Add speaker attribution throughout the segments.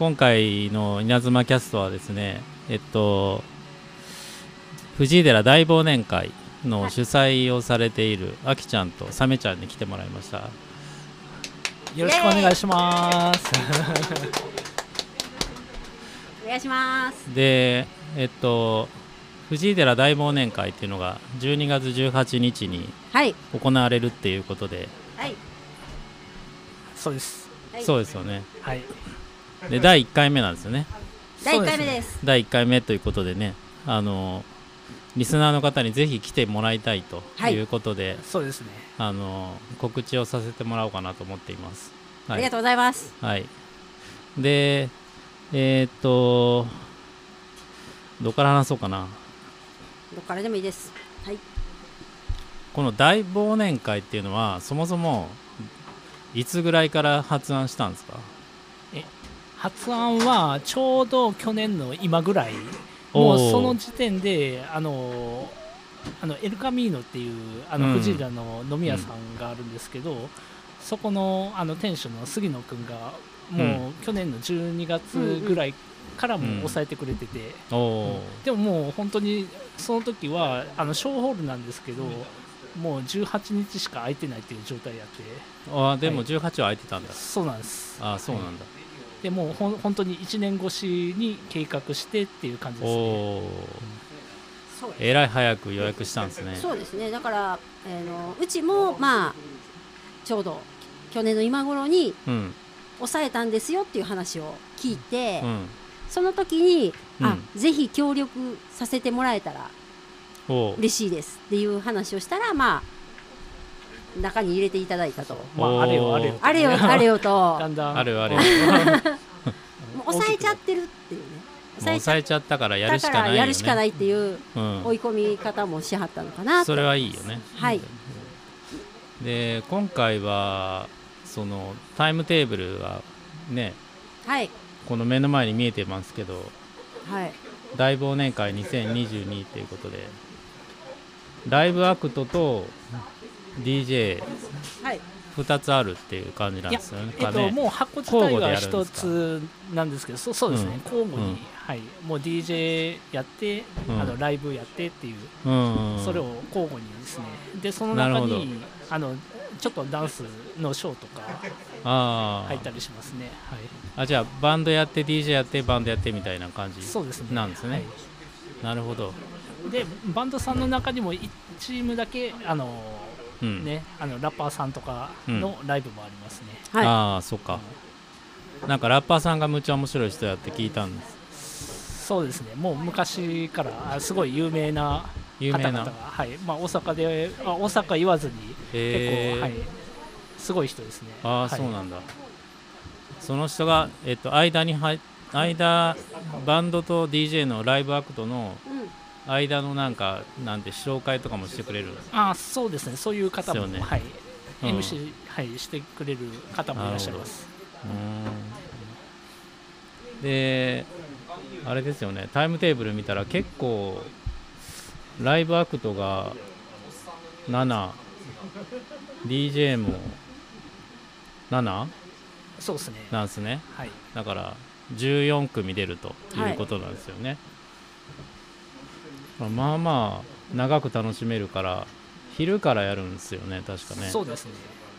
Speaker 1: 今回の稲妻キャストはですねえっと藤井寺大忘年会の主催をされているあきちゃんとさめちゃんに来てもらいました
Speaker 2: よろしくお願いします。
Speaker 3: お願いします
Speaker 1: でえっと藤井寺大忘年会っていうのが12月18日に
Speaker 3: はい
Speaker 1: 行われるっていうことで、
Speaker 3: はい
Speaker 2: そうです。
Speaker 3: はい
Speaker 1: そうですよね
Speaker 2: はい。
Speaker 1: で第1回目なんですよね。
Speaker 3: 第1回目です。
Speaker 1: 第1回目ということでねあのリスナーの方にぜひ来てもらいたいと
Speaker 3: はい。
Speaker 1: いうことで、
Speaker 2: そうですね。
Speaker 1: あの告知をさせてもらおうかなと思っています。はい。
Speaker 3: ありがとうございます。
Speaker 1: はい、で、えーっと、どこから話そうかな。
Speaker 3: どっからでもいいです。はい。
Speaker 1: この大忘年会っていうのは、そもそもいつぐらいから発案したんですか？
Speaker 2: 発案はちょうど去年の今ぐらい。もうその時点であのあのエルカミーノっていうあの
Speaker 1: うん。
Speaker 2: 藤浦の飲み屋さんがあるんですけど、そこのあの店主の杉野君がもう去年の12月ぐらいからも抑えてくれてて、
Speaker 1: おお
Speaker 2: でももう本当にその時はあの小ホールなんですけど、もう18日しか空いてないっていう状態やって。
Speaker 1: あでも
Speaker 2: はい。
Speaker 1: 18は空いてたんだ。
Speaker 2: そうなんです。
Speaker 1: あそうなんだ。
Speaker 2: でもうほん本当に1年越しに計画してっていう感じ
Speaker 1: お
Speaker 2: ですね
Speaker 1: お
Speaker 3: そう
Speaker 1: えらい早く予約したんですね。
Speaker 3: そうですねだから、えーのうちもまあちょうど去年の今頃に
Speaker 1: うん。
Speaker 3: 抑えたんですよっていう話を聞いて、
Speaker 1: うん。
Speaker 3: その時に、あ
Speaker 1: う
Speaker 3: ぜひ協力させてもらえたら嬉しいですっていう話をしたらまあ中に入れていただいたと。
Speaker 2: まあ、あれよあれよ
Speaker 3: あれよあれよと。
Speaker 2: だんだん。
Speaker 1: あるある。
Speaker 3: もう抑えちゃってるっていうね。
Speaker 1: 抑えちゃったからやるし
Speaker 3: だ
Speaker 1: かないよね。
Speaker 3: やるしかないっていう
Speaker 1: うん。
Speaker 3: 追い込み方もしはったのかなと。
Speaker 1: それはいいよね。
Speaker 3: はい。
Speaker 1: で今回はそのタイムテーブルがね
Speaker 3: はい。
Speaker 1: この目の前に見えてますけど
Speaker 3: はい。
Speaker 1: 大忘年会2022ということでライブアクトと DJ2
Speaker 3: はい。
Speaker 1: つあるっていう感じなんですよね。
Speaker 2: えっと、
Speaker 1: ね
Speaker 2: もう箱自体は一つなんですけどそそうですね、交互に、
Speaker 1: うん。
Speaker 2: はい、もう DJ やって、
Speaker 1: うん。
Speaker 2: あのライブやってっていう、それを交互にですね。でその中にあのちょっとダンスのショーとか入ったりしますね、はい、
Speaker 1: あじゃあバンドやって DJ やってバンドやってみたいな感じ
Speaker 2: そうですね。
Speaker 1: なんですね。
Speaker 2: はい。
Speaker 1: なるほど、
Speaker 2: でバンドさんの中にも1チームだけあの、
Speaker 1: うん
Speaker 2: ね、あのラッパーさんとかのライブもありますね、
Speaker 3: はい。
Speaker 1: ああそっか。なんかラッパーさんがむっちゃ面白い人やって聞いたんです。
Speaker 2: そうですね。もう昔からあすごい有名な
Speaker 1: 有名な。
Speaker 2: 方々が、はい。まあ、大阪であ大阪言わずに結構、はい、すごい人ですね。
Speaker 1: ああ、
Speaker 2: はい。
Speaker 1: そうなんだ。その人が、えっと、間に入間バンドと DJ のライブアクトの
Speaker 3: うん
Speaker 1: 間のなんかなんて紹介とかもしてくれる？
Speaker 2: あそうですね。そういう方も、
Speaker 1: ね。
Speaker 2: はい。
Speaker 1: うん。
Speaker 2: MC、はい、してくれる方もいらっしゃいます。
Speaker 1: であれですよね。タイムテーブル見たら結構ライブアクトが 7DJ も 7?
Speaker 2: そうですね。
Speaker 1: なんですね。
Speaker 2: はい。
Speaker 1: だから14組出るということなんですよね、まあまあ長く楽しめるから昼からやるんですよね確かね。
Speaker 2: そうですね。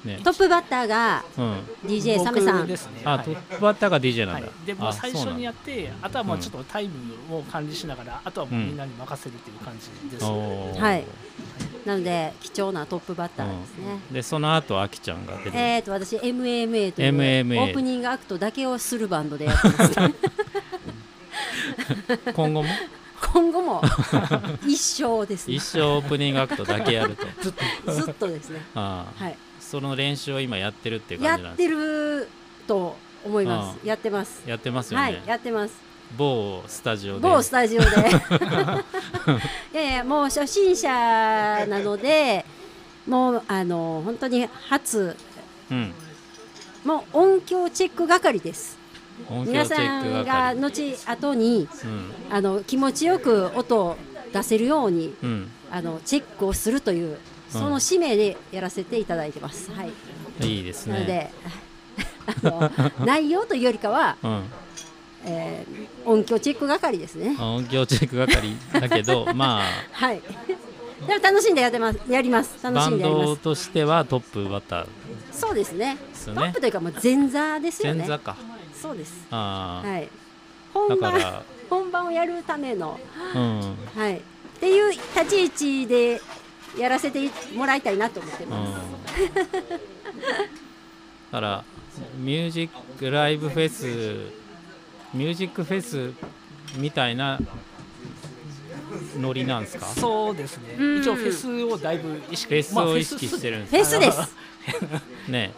Speaker 1: ね。
Speaker 3: トップバッターが
Speaker 1: うん。
Speaker 3: DJ サメさん
Speaker 2: 僕ですね。
Speaker 1: あ、
Speaker 2: はい
Speaker 1: トップバッターが DJ なんだ、
Speaker 2: はい、でも最初にや
Speaker 1: っ
Speaker 2: ってあとはもうちょっとタイムを管理しながら、あとはもうみんなに任せるっていう感じです、
Speaker 3: はい。なので貴重なトップバッターですね、
Speaker 1: でその後あきちゃんが出て
Speaker 3: えー、と私 MMA という
Speaker 1: MMA
Speaker 3: オープニングアクトだけをするバンドでやってます。
Speaker 1: 今後も？
Speaker 3: 今後も 一生ですね。
Speaker 1: 一生オープニングアクトだけやると。
Speaker 3: ずっとずっとですね。はい。
Speaker 1: その練習を今やってるっていう
Speaker 3: やって
Speaker 1: 感じなんです
Speaker 3: ると思います。
Speaker 1: あ。
Speaker 3: やってます。
Speaker 1: やってますよね、
Speaker 3: はいやってます。
Speaker 1: 某スタジオで。
Speaker 3: 某スタジオで。いやいやもう初心者なのでもうあの本当に初。
Speaker 1: うん、
Speaker 3: もう音響チェック係です皆さんが
Speaker 1: 係
Speaker 3: 後後に
Speaker 1: うん。
Speaker 3: あの気持ちよく音を出せるように
Speaker 1: うん。
Speaker 3: あのチェックをするというその使命でやらせていただいてます。はい、
Speaker 1: いいですね。
Speaker 3: なのであの 内容というよりかは
Speaker 1: うん。
Speaker 3: えー、音響チェック係ですね。
Speaker 1: 音響チェック係だけど まあ。
Speaker 3: はい。でも楽しんでやってます。やります。楽
Speaker 1: バン
Speaker 3: しんでやります。
Speaker 1: ドとしてはトップバッター
Speaker 3: そうですね。トップというかもう前座ですよね。
Speaker 1: 前座か
Speaker 3: そうです。はい。
Speaker 1: だ
Speaker 3: 本番
Speaker 1: から
Speaker 3: 本番をやるための。
Speaker 1: うん。
Speaker 3: はい。っていう立ち位置でやらせてもらいたいなと思ってます、
Speaker 1: うん、だからミュージックライブフェスミュージックフェスみたいなノリなんですか？
Speaker 2: そうですね。
Speaker 3: うん。
Speaker 2: 一応フェスをだいぶ意識。
Speaker 1: フェスを意識してるん
Speaker 3: フ
Speaker 1: です
Speaker 3: ェスです。
Speaker 1: ね。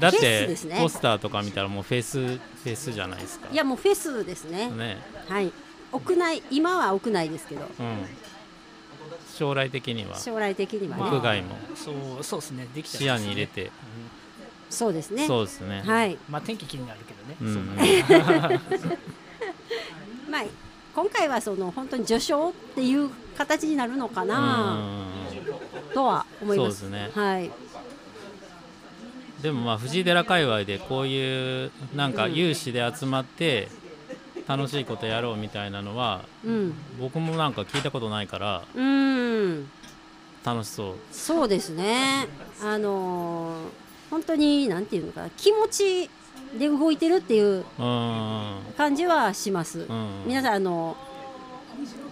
Speaker 1: だってポスターとか見たらもうフェスフェスじゃないですか。
Speaker 3: いやもうフェスですね。
Speaker 1: ね。
Speaker 3: はい。屋内今は屋内ですけど。
Speaker 1: うん。将来的には。
Speaker 3: 将来的には
Speaker 1: 屋外も。
Speaker 2: そうそうですね。できた
Speaker 1: 視野に入れて。
Speaker 3: そうですね。
Speaker 1: そうですね。
Speaker 3: はい。
Speaker 2: まあ天気気になるけどね、
Speaker 1: うん。
Speaker 3: まあ今回はその本当に序章っていう形になるのかなとは思います。
Speaker 1: ね。
Speaker 3: はい。
Speaker 1: でもまあ藤井寺界隈でこういうなんか
Speaker 3: うん
Speaker 1: 有志で集まって楽しいことやろうみたいなのは
Speaker 3: うん。
Speaker 1: 僕もなんか聞いたことないから
Speaker 3: うん。
Speaker 1: 楽しそう。
Speaker 3: そうですね。あのー本当になんていうのかな気持ちで動いてるっていう
Speaker 1: うん。
Speaker 3: 感じはします、
Speaker 1: うん。
Speaker 3: 皆さんあの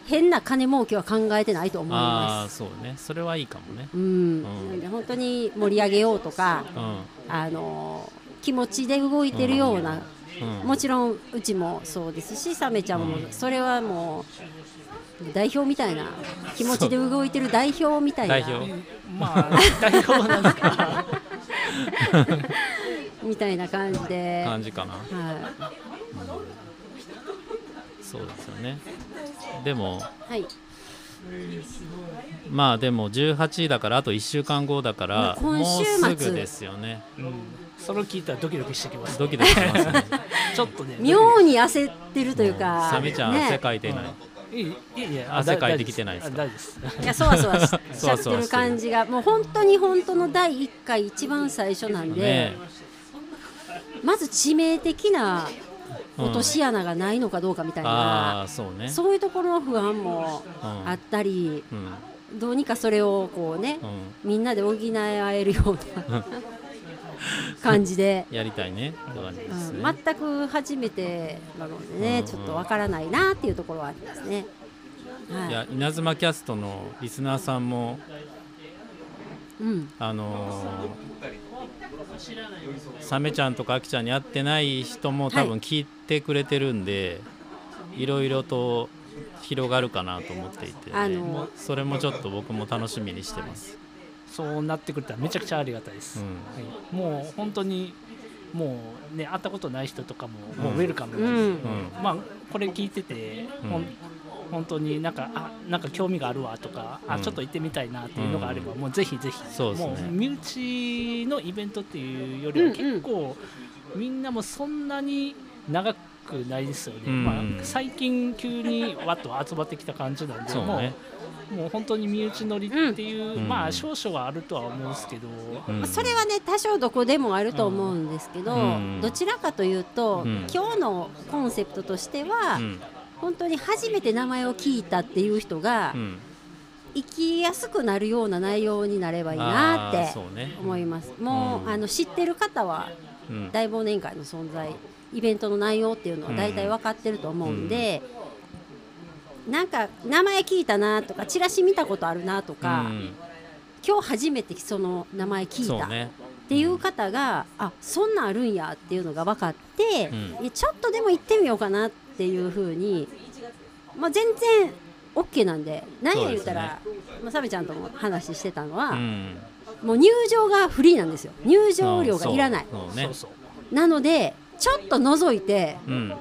Speaker 3: 変な金儲けは考えてないと思い
Speaker 1: あ
Speaker 3: ます。
Speaker 1: あそうね。それはいいかもね。
Speaker 3: うん、
Speaker 1: うん。
Speaker 3: なんで本当に盛り上げようとか
Speaker 1: うん。
Speaker 3: あの気持ちで動いてるような、
Speaker 1: うん。
Speaker 3: もちろんうちもそうですしサメちゃんも、
Speaker 1: うん。
Speaker 3: それはもう代表みたいな気持ちで動いてる代表みたいな。
Speaker 1: 代表。
Speaker 2: まあ代表なんですか
Speaker 3: みたいな感じで、は
Speaker 1: 感じかな、
Speaker 3: い、
Speaker 1: そうですよね。でも
Speaker 3: はい、
Speaker 1: まあでも18だからあと1週間後だから
Speaker 3: もう今週末。
Speaker 1: もうすぐですよね。
Speaker 2: うん。それを聞いたらドキドキしてきます
Speaker 1: ドキドキしますね。
Speaker 2: ちょっとね
Speaker 3: 妙に焦ってるというか、
Speaker 1: サメちゃん
Speaker 3: ね。
Speaker 1: 汗かいてない、
Speaker 2: いいいいいや
Speaker 1: 汗かいてきてないですか？
Speaker 2: 大丈夫です。
Speaker 3: いやそわそわし し
Speaker 1: そわそわしてる
Speaker 3: ちゃってる感じがもう本当に本当の第1回一番最初なんで、
Speaker 1: ね
Speaker 3: まず致命的な
Speaker 1: うん。
Speaker 3: 落とし穴がないのかどうかみたい
Speaker 1: あ
Speaker 3: な、
Speaker 1: あそうね。
Speaker 3: そういうところの不安も
Speaker 1: うん
Speaker 3: あったり、
Speaker 1: うん。
Speaker 3: どうにかそれをこうね、
Speaker 1: うん。
Speaker 3: みんなで補い合えるような 感じで、
Speaker 1: やりたいね。ね、
Speaker 3: 全く初めてなのでね、
Speaker 1: うん。
Speaker 3: ちょっとわからないなっていうところはありますね。はい。
Speaker 1: いや稲妻キャストのリスナーさんも
Speaker 3: うん、
Speaker 1: あのーサメちゃんとかアキちゃんに会ってない人も多分聞いてくれてるんで、い、ろいろと広がるかなと思っていて、
Speaker 3: あの
Speaker 1: それもちょっと僕も楽しみにしてます。
Speaker 2: そうなってくれたらめちゃくちゃありがたいです、
Speaker 1: うん。
Speaker 2: はい、もう本当にもうね会ったことない人とかももう
Speaker 1: うん。
Speaker 2: ウェルカム
Speaker 3: う
Speaker 2: なんで、
Speaker 3: ん、
Speaker 1: うん。
Speaker 2: まあこれ聞いてて、
Speaker 1: うん
Speaker 2: 本当になんかあなんか興味があるわとか、あ
Speaker 1: うん。
Speaker 2: ちょっと行ってみたいなっていうのがあれば、
Speaker 1: う
Speaker 2: もうぜひぜひ
Speaker 1: そうですね。
Speaker 2: もう身内のイベントっていうよりは
Speaker 3: うんうん。
Speaker 2: 結構、みんなもそんなに長くないですよね、
Speaker 1: うん。
Speaker 2: まあ、最近急にわっと集まってきた感じなんでも
Speaker 1: そうね。
Speaker 2: うもう本当に身内乗りっていう、
Speaker 1: うん。
Speaker 2: まあ少々はあるとは思うんですけど、
Speaker 1: うん。
Speaker 3: まあそれはね多少どこでもあると思うんですけど、
Speaker 1: うん。
Speaker 3: どちらかというと、
Speaker 1: うん。
Speaker 3: 今日のコンセプトとしては、
Speaker 1: うん
Speaker 3: 本当に初めて名前を聞いたっていう人が、
Speaker 1: うん。
Speaker 3: 生きやすくなるような内容になればいいなって思います。もう、
Speaker 1: うん。
Speaker 3: あの知ってる方は
Speaker 1: うん。
Speaker 3: 大忘年会の存在イベントの内容っていうのは大体分かってると思うんで、なんか名前聞いたなとかチラシ見たことあるなとか、
Speaker 1: うん。
Speaker 3: 今日初めてその名前聞いたっていう方が、あそんなんあるんやっていうのが分かって、
Speaker 1: うん。
Speaker 3: ちょっとでも行ってみようかなっていうふうに、まあ、全然 OK なんで何や言うたら、まあ、サメちゃんとも話してたのは、
Speaker 1: うん。
Speaker 3: もう入場がフリーなんですよ。入場料がいらない、
Speaker 1: ね。
Speaker 3: なのでちょっと覗いて
Speaker 1: うん。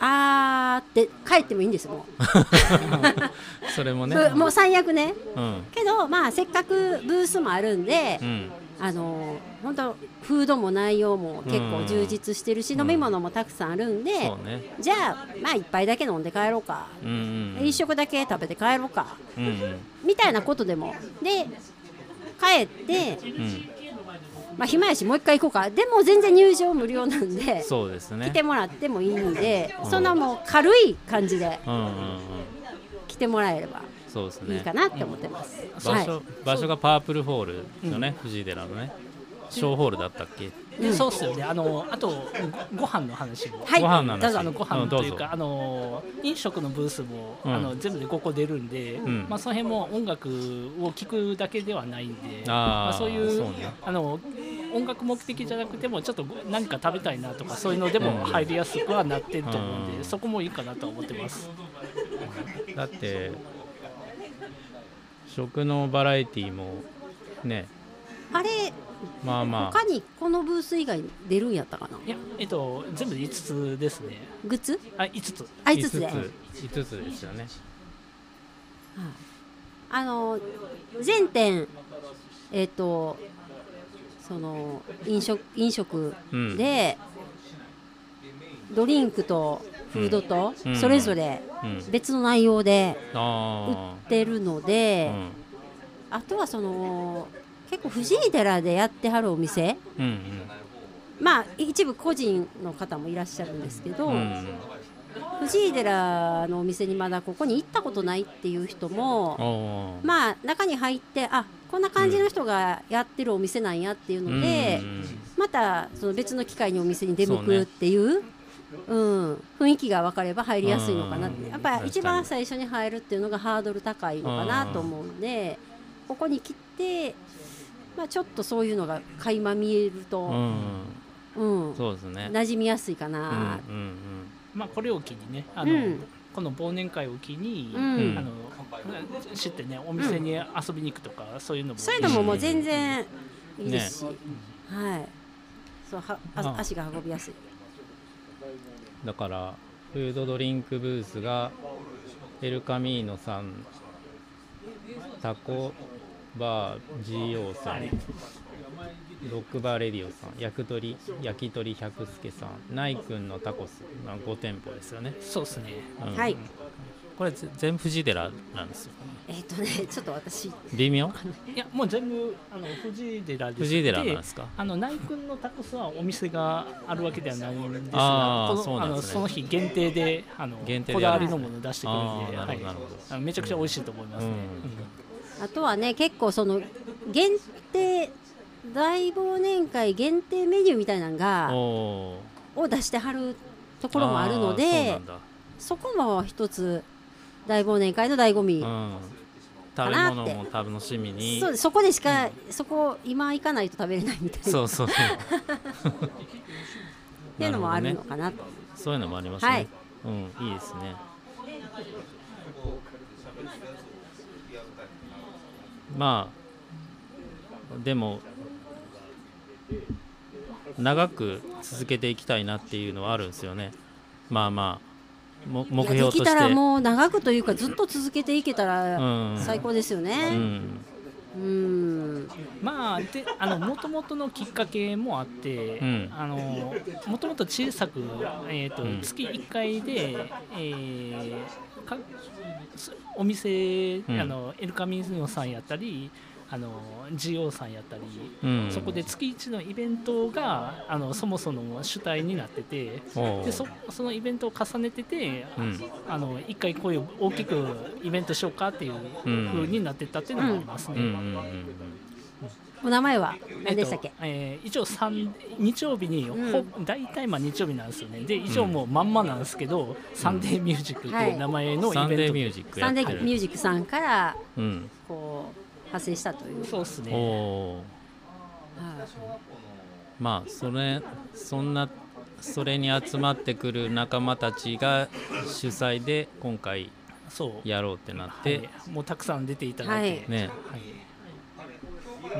Speaker 3: あーって帰ってもいいんですよも
Speaker 1: それも
Speaker 3: う,
Speaker 1: ね。
Speaker 3: ぶ、もう最悪ね。
Speaker 1: うん。
Speaker 3: けどまあせっかくブースもあるんで、
Speaker 1: うん
Speaker 3: あの本当フードも内容も結構充実してるし、
Speaker 1: うん
Speaker 3: 飲み物もたくさんあるんで、
Speaker 1: ね。
Speaker 3: じゃあまあ一杯だけ飲んで帰ろうか、
Speaker 1: うんうん
Speaker 3: 一食だけ食べて帰ろうか。
Speaker 1: うんうん。
Speaker 3: みたいなことでも。で帰って
Speaker 1: うん。
Speaker 3: まあ暇やしもう一回行こうか。でも全然入場無料なんで
Speaker 1: そうですね。
Speaker 3: 来てもらってもいいんで、
Speaker 1: うん。
Speaker 3: そんなもう軽い感じで来てもらえれば
Speaker 1: そうですね。
Speaker 3: いいかなって思ってます。
Speaker 1: 場所,、
Speaker 3: はい。
Speaker 1: 場所がパープルホールですよね、藤井寺のね。小ホールだったっけ？
Speaker 2: でそうっすよね。あのあとごご飯の話も。
Speaker 3: はい。
Speaker 1: ご飯の話。
Speaker 2: ただあのご飯というか、あの飲食のブースも、
Speaker 1: うん。
Speaker 2: あの全部で5個出るんで、
Speaker 1: ん。
Speaker 2: まあ、その辺も音楽を聴くだけではないんでまあ、そういう
Speaker 1: ね。
Speaker 2: あの音楽目的じゃなくてもちょっとご何か食べたいなとかそういうのでも入りやすくはなってると思うんで、
Speaker 1: うん。
Speaker 2: そこもいいかなとは思ってます。
Speaker 1: だって食のバラエティーもね。
Speaker 3: あれ
Speaker 1: まあまあ。
Speaker 3: 他にこのブース以外に出るんやったかな？い
Speaker 2: や、えっと、全部で5つですね。
Speaker 3: グッズ？
Speaker 2: あ、5つ。
Speaker 3: あ5つで、
Speaker 1: 5つ。5つですよね。
Speaker 3: あの全店えっ、とその飲食飲食
Speaker 1: うん。
Speaker 3: で、ドリンクとフードと
Speaker 1: うん。
Speaker 3: それぞれ
Speaker 1: うん。
Speaker 3: 別の内容で売
Speaker 1: あ
Speaker 3: ってるの
Speaker 1: あ、
Speaker 3: で、
Speaker 1: うん。
Speaker 3: あとはその結構藤井寺でやってはるお店。
Speaker 1: うん
Speaker 3: まあ一部個人の方もいらっしゃるんですけど、藤井寺のお店にまだここに行ったことないっていう人もまあ中に入ってあこんな感じの人がやってるお店なんやっていうので、
Speaker 1: うん。うん
Speaker 3: またその別の機会にお店に出向くっていううん、雰囲気が分かれば入りやすいのかなって。
Speaker 1: うん。
Speaker 3: やっぱり一番最初に入るっていうのがハードル高いのかなと思うんでここに来て、まあ、ちょっとそういうのが垣間見える
Speaker 1: う
Speaker 3: と、
Speaker 1: ん。
Speaker 3: うん。
Speaker 1: そうですね。
Speaker 3: 馴染みやすいか
Speaker 1: うん
Speaker 3: な、
Speaker 1: うん。
Speaker 2: まあ、これを機にね、あの、
Speaker 3: うん。
Speaker 2: この忘年会を機に、
Speaker 3: うん。
Speaker 2: あの知ってね、お店に遊びに行くとか、そういうのも。
Speaker 3: そういうのももう全然いいですし、
Speaker 1: ね
Speaker 3: はい。そうは足が運びやすい。
Speaker 1: だからフードドリンクブースがエルカミーノさんタコバー GO さんロックバーレディオさん焼き鳥焼き鳥百助さんナイ君のタコスまあ5店舗ですよね、
Speaker 2: そうですね。
Speaker 1: うん。
Speaker 3: はい。
Speaker 1: これぜ全部藤寺なんですよ
Speaker 3: えっ、とね ちょっと私。
Speaker 1: 微妙？
Speaker 2: い。や、もう全部、あの、藤井寺です。
Speaker 1: 藤井寺なん
Speaker 2: で
Speaker 1: ですか？
Speaker 2: あの内君のタコスはお店があるわけではないんですが、このあの
Speaker 1: そうなんですね。
Speaker 2: その日限定であの
Speaker 1: 限定で
Speaker 2: こだわりのものを出してくるんで、
Speaker 1: なるほど
Speaker 2: はい。
Speaker 1: なるほど。
Speaker 2: あのめちゃくちゃ美味しいと思いますね。
Speaker 3: あとはね結構その限定大忘年会限定メニューみたいなのがを出してはるところもあるのでそこも一つ大忘年会の醍醐味、
Speaker 1: うん、食べ物も楽しみに。
Speaker 3: そそこでしか、そこ今行かないと食べれないみたいな。
Speaker 1: そうそう。そ う
Speaker 3: っていうのもあるのかな。と
Speaker 1: そういうのもありますね、
Speaker 3: はい。
Speaker 1: うんいいですね。まあでも長く続けていきたいなっていうのはあるんですよね。まあまあ。も目標と
Speaker 3: できたらもう長くというかずっと続けていけたら
Speaker 1: うん。
Speaker 3: 最高ですよ
Speaker 1: う
Speaker 3: ね
Speaker 1: ん。
Speaker 3: うん。
Speaker 2: まあであの元々のきっかけもあって、
Speaker 1: うん。
Speaker 2: あのもともと小さく、えーと
Speaker 1: うん。
Speaker 2: 月1回で、えーかすお店、
Speaker 1: ん。
Speaker 2: あのエルカミーノさんやったりあの GO さんやったり、
Speaker 1: うん。
Speaker 2: そこで月1のイベントがあのそもそも主体になっててでそそのイベントを重ねてて、
Speaker 1: うん。
Speaker 2: あの1回こういう大きくイベントしようかっていう
Speaker 1: うん
Speaker 2: 風になってったっていうのもありますね。
Speaker 1: うんうんうん
Speaker 3: お名前は何でしたっけ、
Speaker 2: えっとえー一応三日曜日に、
Speaker 3: うん。
Speaker 2: ほ大体まあ日曜日なんですよね。で一応もうまんまなんですけど、サンデーミュージックっていう名前のイ
Speaker 1: サン
Speaker 2: ベントで、
Speaker 1: デーミュージックや
Speaker 3: サンデーミュージックさんから
Speaker 1: うん。
Speaker 3: こう派生したという。
Speaker 1: お
Speaker 2: そうですね。
Speaker 1: お
Speaker 3: はい。
Speaker 1: まあそれそんなそれに集まってくる仲間たちが主催で今回
Speaker 2: そう。
Speaker 1: やろうってなっ
Speaker 2: は
Speaker 1: て、
Speaker 2: い、もうたくさん出ていただいて、
Speaker 1: ね。
Speaker 2: はい。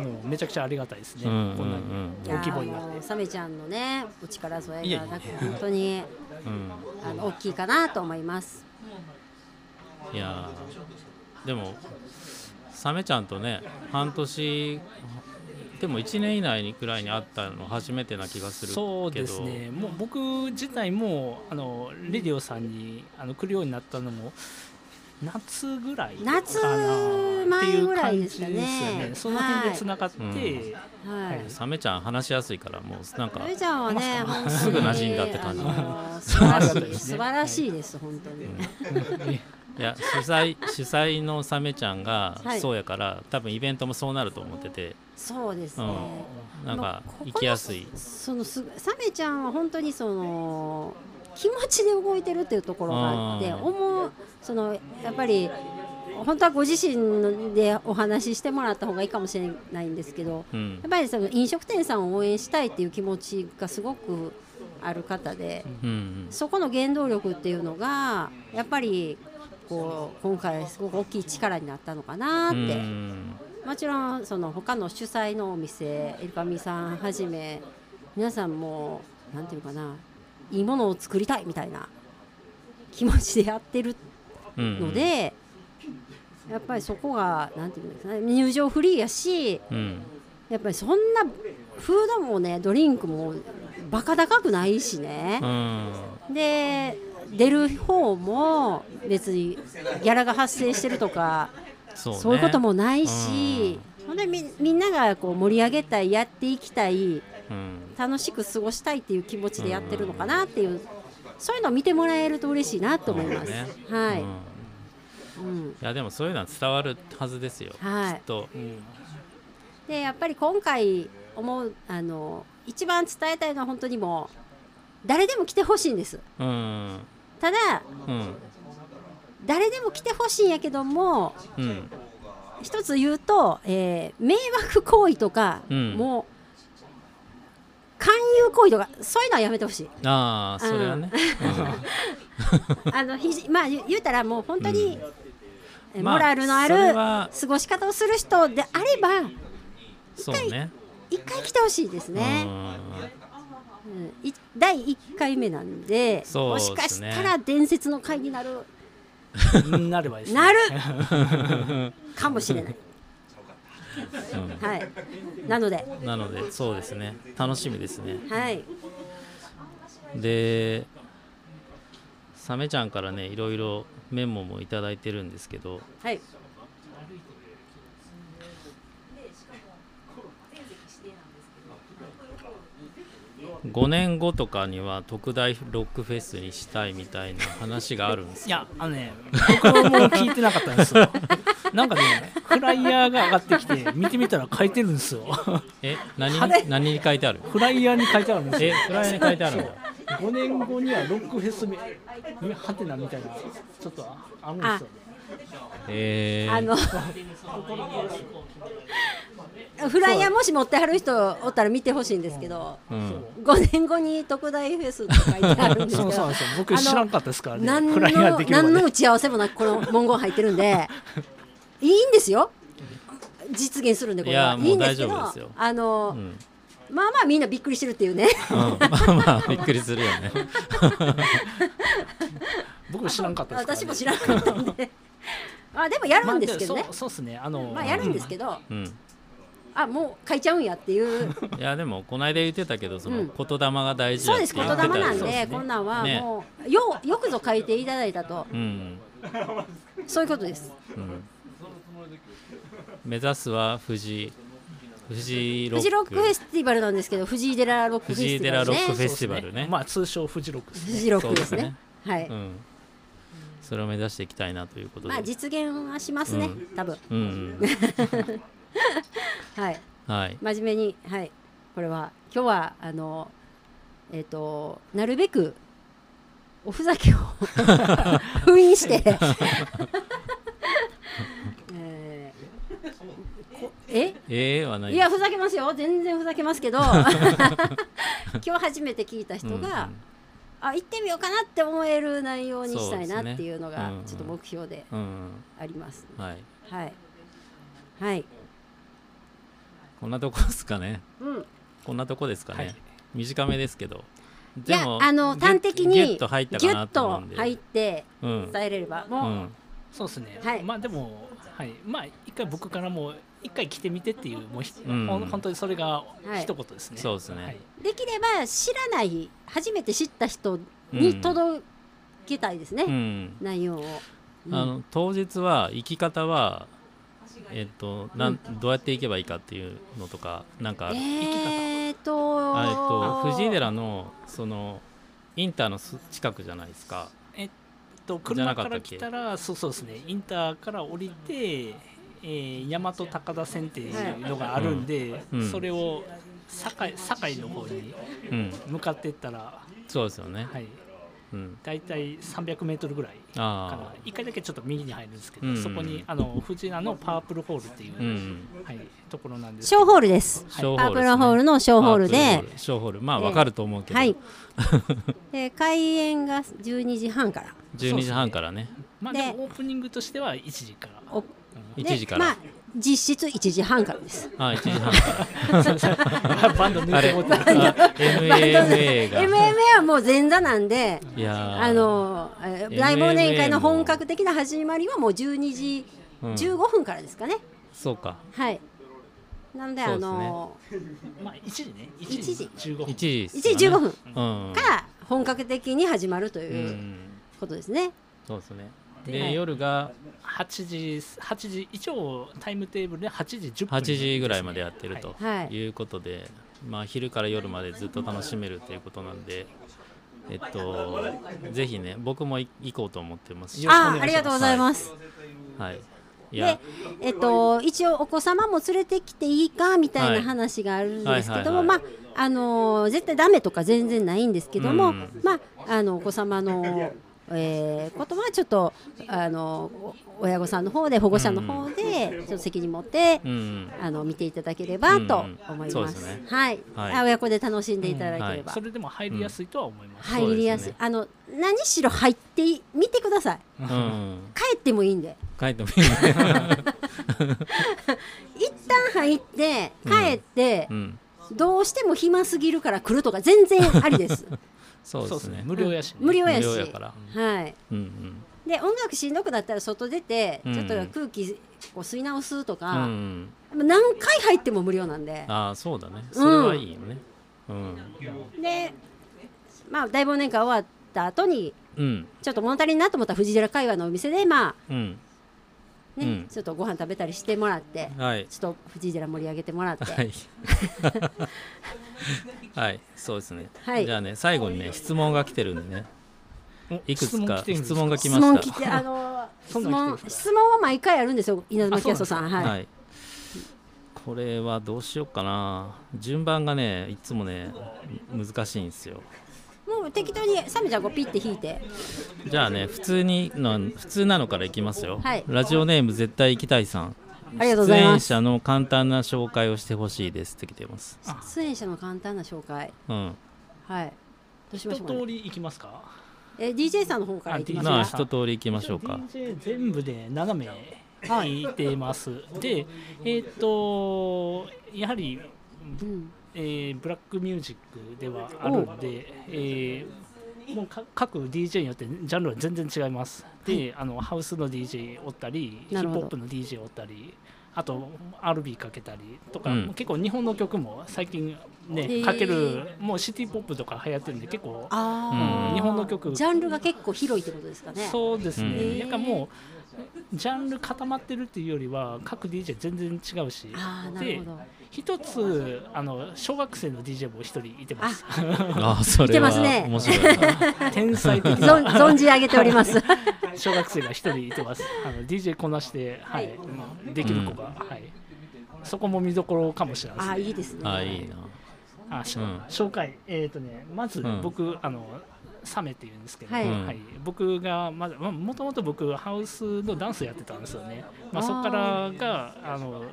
Speaker 2: もうめちゃくちゃありがたいですね、
Speaker 1: うんうんうん
Speaker 2: こんなに大規模になって。
Speaker 3: サメちゃんのねお力添えがなく本当に
Speaker 1: うん。
Speaker 3: あの大きいかなと思います。
Speaker 1: いやー。でもサメちゃんとね半年でも1年以内にくらいに会ったの初めてな気がするけど。
Speaker 2: そうですね。もう僕自体もあのレディオさんにあの来るようになったのも夏ぐらい
Speaker 3: 夏
Speaker 2: かな
Speaker 3: 前ぐらいですかね。
Speaker 2: っていう感じですよね。その辺でつながって、
Speaker 1: はい。
Speaker 3: はい。
Speaker 1: サメちゃん話しやすいからもうなんか
Speaker 3: それちゃんはね、
Speaker 1: すぐ馴染んだって感じ。
Speaker 3: 素晴らしい。
Speaker 2: です、
Speaker 3: 本当に。
Speaker 1: いや主催主催のサメちゃんが
Speaker 3: はい。
Speaker 1: そうやから、多分イベントもそうなると思ってて。
Speaker 3: そうですね。
Speaker 1: なんか
Speaker 3: もうここの
Speaker 1: 行きやすい。
Speaker 3: そのすサメちゃんは本当にその気持ちで動いてるっていうところがあって、
Speaker 1: うん。
Speaker 3: 思うそのやっぱり本当はご自身でお話ししてもらった方がいいかもしれないんですけど、
Speaker 1: うん。
Speaker 3: やっぱりその飲食店さんを応援したいっていう気持ちがすごくある方で、
Speaker 1: うん。
Speaker 3: そこの原動力っていうのがやっぱりこう今回すごく大きい力になったのかなって、
Speaker 1: うん。
Speaker 3: もちろんその他の主催のお店エルカミさんはじめ皆さんもなんていうかないいものを作りたいみたいな気持ちでやってる
Speaker 1: うん。
Speaker 3: ので、やっぱりそこがなんていうんですかね入場フリーやし
Speaker 1: うん。
Speaker 3: やっぱりそんなフードもねドリンクもバカ高くないしね。
Speaker 1: う、ん。
Speaker 3: で出る方も別にギャラが発生してるとか
Speaker 1: そう,、ね、
Speaker 3: いうこともないし、ほんでみみんながこう盛り上げたいやっていきたい
Speaker 1: うん。
Speaker 3: 楽しく過ごしたいっていう気持ちでやってるのかなっていう、そういうのを見てもらえると嬉しいなと思います。
Speaker 1: ね。
Speaker 3: はい、
Speaker 1: うん。
Speaker 3: うん。
Speaker 1: いやでもそういうのは伝わるはずですよ、
Speaker 3: はい。
Speaker 1: きっと。
Speaker 2: うん。
Speaker 3: でやっぱり今回思うあの一番伝えたいのは本当にもう誰でも来てほしいんです。
Speaker 1: うん
Speaker 3: ただ
Speaker 1: うん。
Speaker 3: 誰でも来てほしいんやけども
Speaker 1: うん。
Speaker 3: 一つ言うと、えー迷惑行為とか、
Speaker 1: うん。
Speaker 3: もう勧誘行為とかそういうのはやめてほしい。
Speaker 1: ああそれはね、
Speaker 3: あのひじまあ言言うたらもう本当に、え
Speaker 1: まあ
Speaker 3: モラルのある
Speaker 1: は
Speaker 3: 過ごし方をする人であれば
Speaker 1: うん、そうね。
Speaker 3: 一回来てほしいですね。うん。い第1回目なんで
Speaker 1: ね。
Speaker 3: もしかしたら伝説の回になる。
Speaker 2: なればいいですね。
Speaker 3: なる。かもしれない。
Speaker 1: うん
Speaker 3: はい、なので、
Speaker 1: なのでそうですね。楽しみですね。
Speaker 3: はい、
Speaker 1: でサメちゃんからねいろいろメモもいただいてるんですけど
Speaker 3: はい、
Speaker 1: 5年後とかには特大ロックフェスにしたいみたいな話があるんです
Speaker 2: い
Speaker 1: よ
Speaker 2: やあのね僕も聞いてなかったんですよ。なんかねフライヤーが上がってきて見てみたら書いてるんですよ。
Speaker 1: え何何に書いてある？
Speaker 2: フライヤーに書いてあるんです
Speaker 1: え
Speaker 2: よ
Speaker 1: フライヤーに書いてあるんだ
Speaker 2: 5年後にはロックフェスみはてなみたいなちょっとあるんですよ
Speaker 1: えー、
Speaker 3: あの フライヤーもし持ってはる人おったら見てほしいんですけど、
Speaker 1: うん、
Speaker 3: 5年後に特大フェスって書いてあるんですけど
Speaker 2: そうそうなんですよ僕知らんかったですからね。
Speaker 3: 何の何の
Speaker 2: で
Speaker 3: 打ち合わせもなくこの文言入ってるんで いいんですよ。実現するんでこれは。いいんですけどあの、
Speaker 1: うん。
Speaker 3: まあまあみんなびっくりしてるっていうね。
Speaker 1: うん、まあまあびっくりするよね。
Speaker 2: 僕知らんかったですね、
Speaker 3: 私も知らなかったんで。あでもやるんですけどね。
Speaker 2: そうですね。あの
Speaker 3: まあやるんですけど、
Speaker 1: うん
Speaker 3: あもう書いちゃうんやっていう。
Speaker 1: いやでもこの間言ってたけどその
Speaker 3: うん。
Speaker 1: 言霊が大事だって
Speaker 3: そうです言霊なんで、
Speaker 2: ね。
Speaker 3: こんなんは
Speaker 1: ね
Speaker 3: もう、よよくぞ書いていただいたと。
Speaker 1: うん、
Speaker 3: そういうことです。
Speaker 1: うん、目指すは富士富士ロック。
Speaker 3: フジロックフェスティバルなんですけど藤井寺ロックフェスティバルね。
Speaker 1: 寺ロックフェスティバルね。
Speaker 2: まあ通称フジロックですね。
Speaker 3: フジロックですね。はい、
Speaker 1: うん、それを目指していきたいなということで、
Speaker 3: まあ実現はしますね、
Speaker 1: うん。
Speaker 3: 多分。
Speaker 1: うんうん、
Speaker 3: はい。
Speaker 1: はい。
Speaker 3: 真面目にはい。これは今日はあのえっ、となるべくおふざけを 封印して えーこえ？
Speaker 1: ええはない
Speaker 3: いやふざけますよ。全然ふざけますけど 今日初めて聞いた人が、あ行ってみようかなって思える内容にしたいなっていうのがちょっと目標で
Speaker 1: うんうん。
Speaker 3: あります、
Speaker 1: うんはい。
Speaker 3: はい。はい
Speaker 1: こんなとこですかね。
Speaker 3: うん。
Speaker 1: こんなとこですかね、
Speaker 2: はい。
Speaker 1: 短めですけど。
Speaker 3: いや
Speaker 1: でも
Speaker 3: あの
Speaker 1: ギュッ
Speaker 3: 端的に
Speaker 1: ギュッと入ったかな
Speaker 3: ギュッと
Speaker 1: と思うんで。
Speaker 3: 入って
Speaker 1: うん。
Speaker 3: 伝えれれば。
Speaker 1: う
Speaker 3: もう、
Speaker 1: ん
Speaker 2: そうですね、
Speaker 3: はい。
Speaker 2: まあでもはい。まあ一回僕からも一回来てみてっていうもうひ、
Speaker 1: うん。
Speaker 2: ほん本当にそれが
Speaker 3: はい。
Speaker 2: 一言ですね、
Speaker 1: そうですね。
Speaker 2: はい。
Speaker 3: できれば知らない初めて知った人に届けたいですね、
Speaker 1: うん。
Speaker 3: 内容を。うん。
Speaker 1: あの当日は行き方はえっとなんどうやって行けばいいかっていうのとかなんかある、
Speaker 3: えーと
Speaker 1: あえっと藤井寺のそのインターのす近くじゃないですか。
Speaker 2: と
Speaker 1: じゃな
Speaker 2: 車から来たらそうそうですね。インターから降りて、えー、大和高田線っていうのがあるんで、
Speaker 1: うん。うん。
Speaker 2: それを堺堺の方に
Speaker 1: うん。
Speaker 2: 向かっていったら、
Speaker 1: そうですよね、
Speaker 2: はい、
Speaker 1: うん、
Speaker 2: 大体300メートルぐらいか
Speaker 1: あ
Speaker 2: ら1回だけちょっと右に入るんですけど、
Speaker 1: うん。
Speaker 2: そこにあの藤名のパープルホールっていう、
Speaker 1: あうん。
Speaker 2: はい、ところなんですけど。
Speaker 3: 小ホールです。
Speaker 1: 小
Speaker 3: パープル
Speaker 1: ですね。
Speaker 3: ホールの小ホール
Speaker 1: パー
Speaker 3: で
Speaker 1: プル小ホール。まあ
Speaker 3: ええ。
Speaker 1: わかると思うけど、
Speaker 3: はい。で開演が12時半から。
Speaker 1: 12時半からね。
Speaker 3: で
Speaker 2: まあでもオープニングとしては1時から。
Speaker 3: お
Speaker 2: うん
Speaker 3: で
Speaker 1: 1時から、
Speaker 3: まあ実質1時半からです。
Speaker 1: あ1時半から。
Speaker 2: バンド抜いてもうて
Speaker 1: あ MMA が。
Speaker 3: MMA はもう前座なんであの大忘年会の本格的な始まりはもう12時
Speaker 1: うん。
Speaker 3: 15分からですかね、
Speaker 1: そうか。
Speaker 3: はい。なのであの
Speaker 2: まあ1時ね。1
Speaker 3: 1時
Speaker 2: 時15分。
Speaker 1: 1時っすか
Speaker 3: 1時15分
Speaker 1: うん。
Speaker 3: から本格的に始まると
Speaker 1: う
Speaker 3: いうん。ことですね、
Speaker 1: そうですね
Speaker 2: で
Speaker 1: で、
Speaker 3: はい。
Speaker 1: 夜が
Speaker 2: 8時8時一応タイムテーブルで8時10分
Speaker 1: 8時ぐらいまでやってると
Speaker 3: はい。
Speaker 1: い。うことで、まあ、昼から夜までずっと楽しめるということなんで、えっと、ぜひね僕もい行こうと思ってます。
Speaker 3: あありがとうございます、
Speaker 1: はい、い
Speaker 3: で
Speaker 1: や、
Speaker 3: えっと、一応お子様も連れてきていいかみたいな話があるんですけども、
Speaker 1: はいはいはいはい。
Speaker 3: まああのー絶対ダメとか全然ないんですけども、
Speaker 1: うん。
Speaker 3: まああのお子様の、えーことはちょっとあのお親御さんの方で保護者の方でちょっと責任持って、
Speaker 1: うん、
Speaker 3: あの見ていただければと思います。
Speaker 1: そうですね。
Speaker 3: はい、
Speaker 1: はい。
Speaker 3: あ親子で楽しんでいただければ、
Speaker 2: それでも入りやすいとは思います、
Speaker 3: 入りやすい、
Speaker 1: そうです
Speaker 3: あの何しろ入ってい見てください。
Speaker 1: うん、
Speaker 3: 帰ってもいいんで。
Speaker 1: 帰ってもいいね、
Speaker 3: 一旦入って帰って、
Speaker 1: うん、
Speaker 3: どうしても暇すぎるから来るとか全然ありです。
Speaker 1: そうですね。
Speaker 2: 無料やし、ね。
Speaker 3: 無料やし。はい。
Speaker 1: うんうん。
Speaker 3: で音楽しんどくなったら外出て、
Speaker 1: うん。
Speaker 3: ちょっと空気こう吸い直すと
Speaker 1: う
Speaker 3: か、
Speaker 1: ん、
Speaker 3: 何回入っても無料なんで。
Speaker 1: ああそうだね。それはいいよね。うん。
Speaker 3: で、まあ大忘年会終わった後に
Speaker 1: うん。
Speaker 3: ちょっと物足りんなと思ったら藤寺界隈のお店でまあ
Speaker 1: うん
Speaker 3: ね、
Speaker 1: うん。
Speaker 3: ちょっとご飯食べたりしてもらって、
Speaker 1: はい。
Speaker 3: ちょっと藤寺盛り上げてもらって、
Speaker 1: はい。はい。そうですね、
Speaker 3: はい。
Speaker 1: じゃあね最後にね質問が来てるんでね。
Speaker 2: お
Speaker 1: いくつか質問が来
Speaker 3: 質
Speaker 1: ました。
Speaker 3: 問来てあの
Speaker 2: そ
Speaker 3: 質問質問は毎回あるんですよ稲妻キャストさん。はい、
Speaker 1: はい、これはどうしようかな。順番がねいつもね難しいんですよ
Speaker 3: もう適当にサメちゃんこうピッて引いて。
Speaker 1: じゃあね普通にの普通なのからいきますよ、
Speaker 3: はい。
Speaker 1: ラジオネーム絶対行きたいさん。
Speaker 3: ありがとうございます。
Speaker 1: 出演者の簡単な紹介をしてほしいですって来てます。
Speaker 3: 出演者の簡単な紹介。
Speaker 1: うん。
Speaker 3: はい。どうしま
Speaker 2: 一
Speaker 3: しょうか、ね
Speaker 2: 通、り行きますか？
Speaker 3: え DJ さんの方からいきます
Speaker 1: まあ
Speaker 3: か。
Speaker 1: 一通り行きましょうか。
Speaker 2: DJ 全部で7名
Speaker 3: はい。
Speaker 2: いてます、でえっ、とやはり、
Speaker 3: うん
Speaker 2: えーブラックミュージックではあるんで、えーもうか各 DJ によってジャンルは全然違います。で、あのハウスの DJ おったり、ヒップホップの DJ おったり、あと RB かけたりとか、
Speaker 1: うん。
Speaker 2: 結構日本の曲も最近ね、かけるもうシティポップとか流行ってるんで結構
Speaker 3: あー。
Speaker 1: うん
Speaker 2: 日本の曲。
Speaker 3: ジャンルが結構広いってことですかね。
Speaker 2: そうですね、
Speaker 1: うん
Speaker 2: なんかもうジャンル固まってるっていうよりは各 DJ 全然違うし。で一つあの小学生の DJ も一人いてます。
Speaker 1: あ。それは
Speaker 3: 見てますね。
Speaker 1: 面白いな。
Speaker 2: 天才的
Speaker 3: 存
Speaker 2: な。
Speaker 3: 存じ上げております。
Speaker 2: 小学生が一人いてます。あの DJ こなして、はいできる子が、はい、そこも見どころかもしれない
Speaker 3: あ
Speaker 2: ですね。
Speaker 3: あいいですね。
Speaker 1: あいいな。
Speaker 2: あし
Speaker 1: うん。
Speaker 2: 紹介。えっ、とねまず
Speaker 1: うん。
Speaker 2: 僕、あのサメっていうんですけど、
Speaker 3: はい。
Speaker 1: うん
Speaker 2: 僕がまずまあもともと僕ハウスのダンスやってたんですよね、まあ、そこからがあの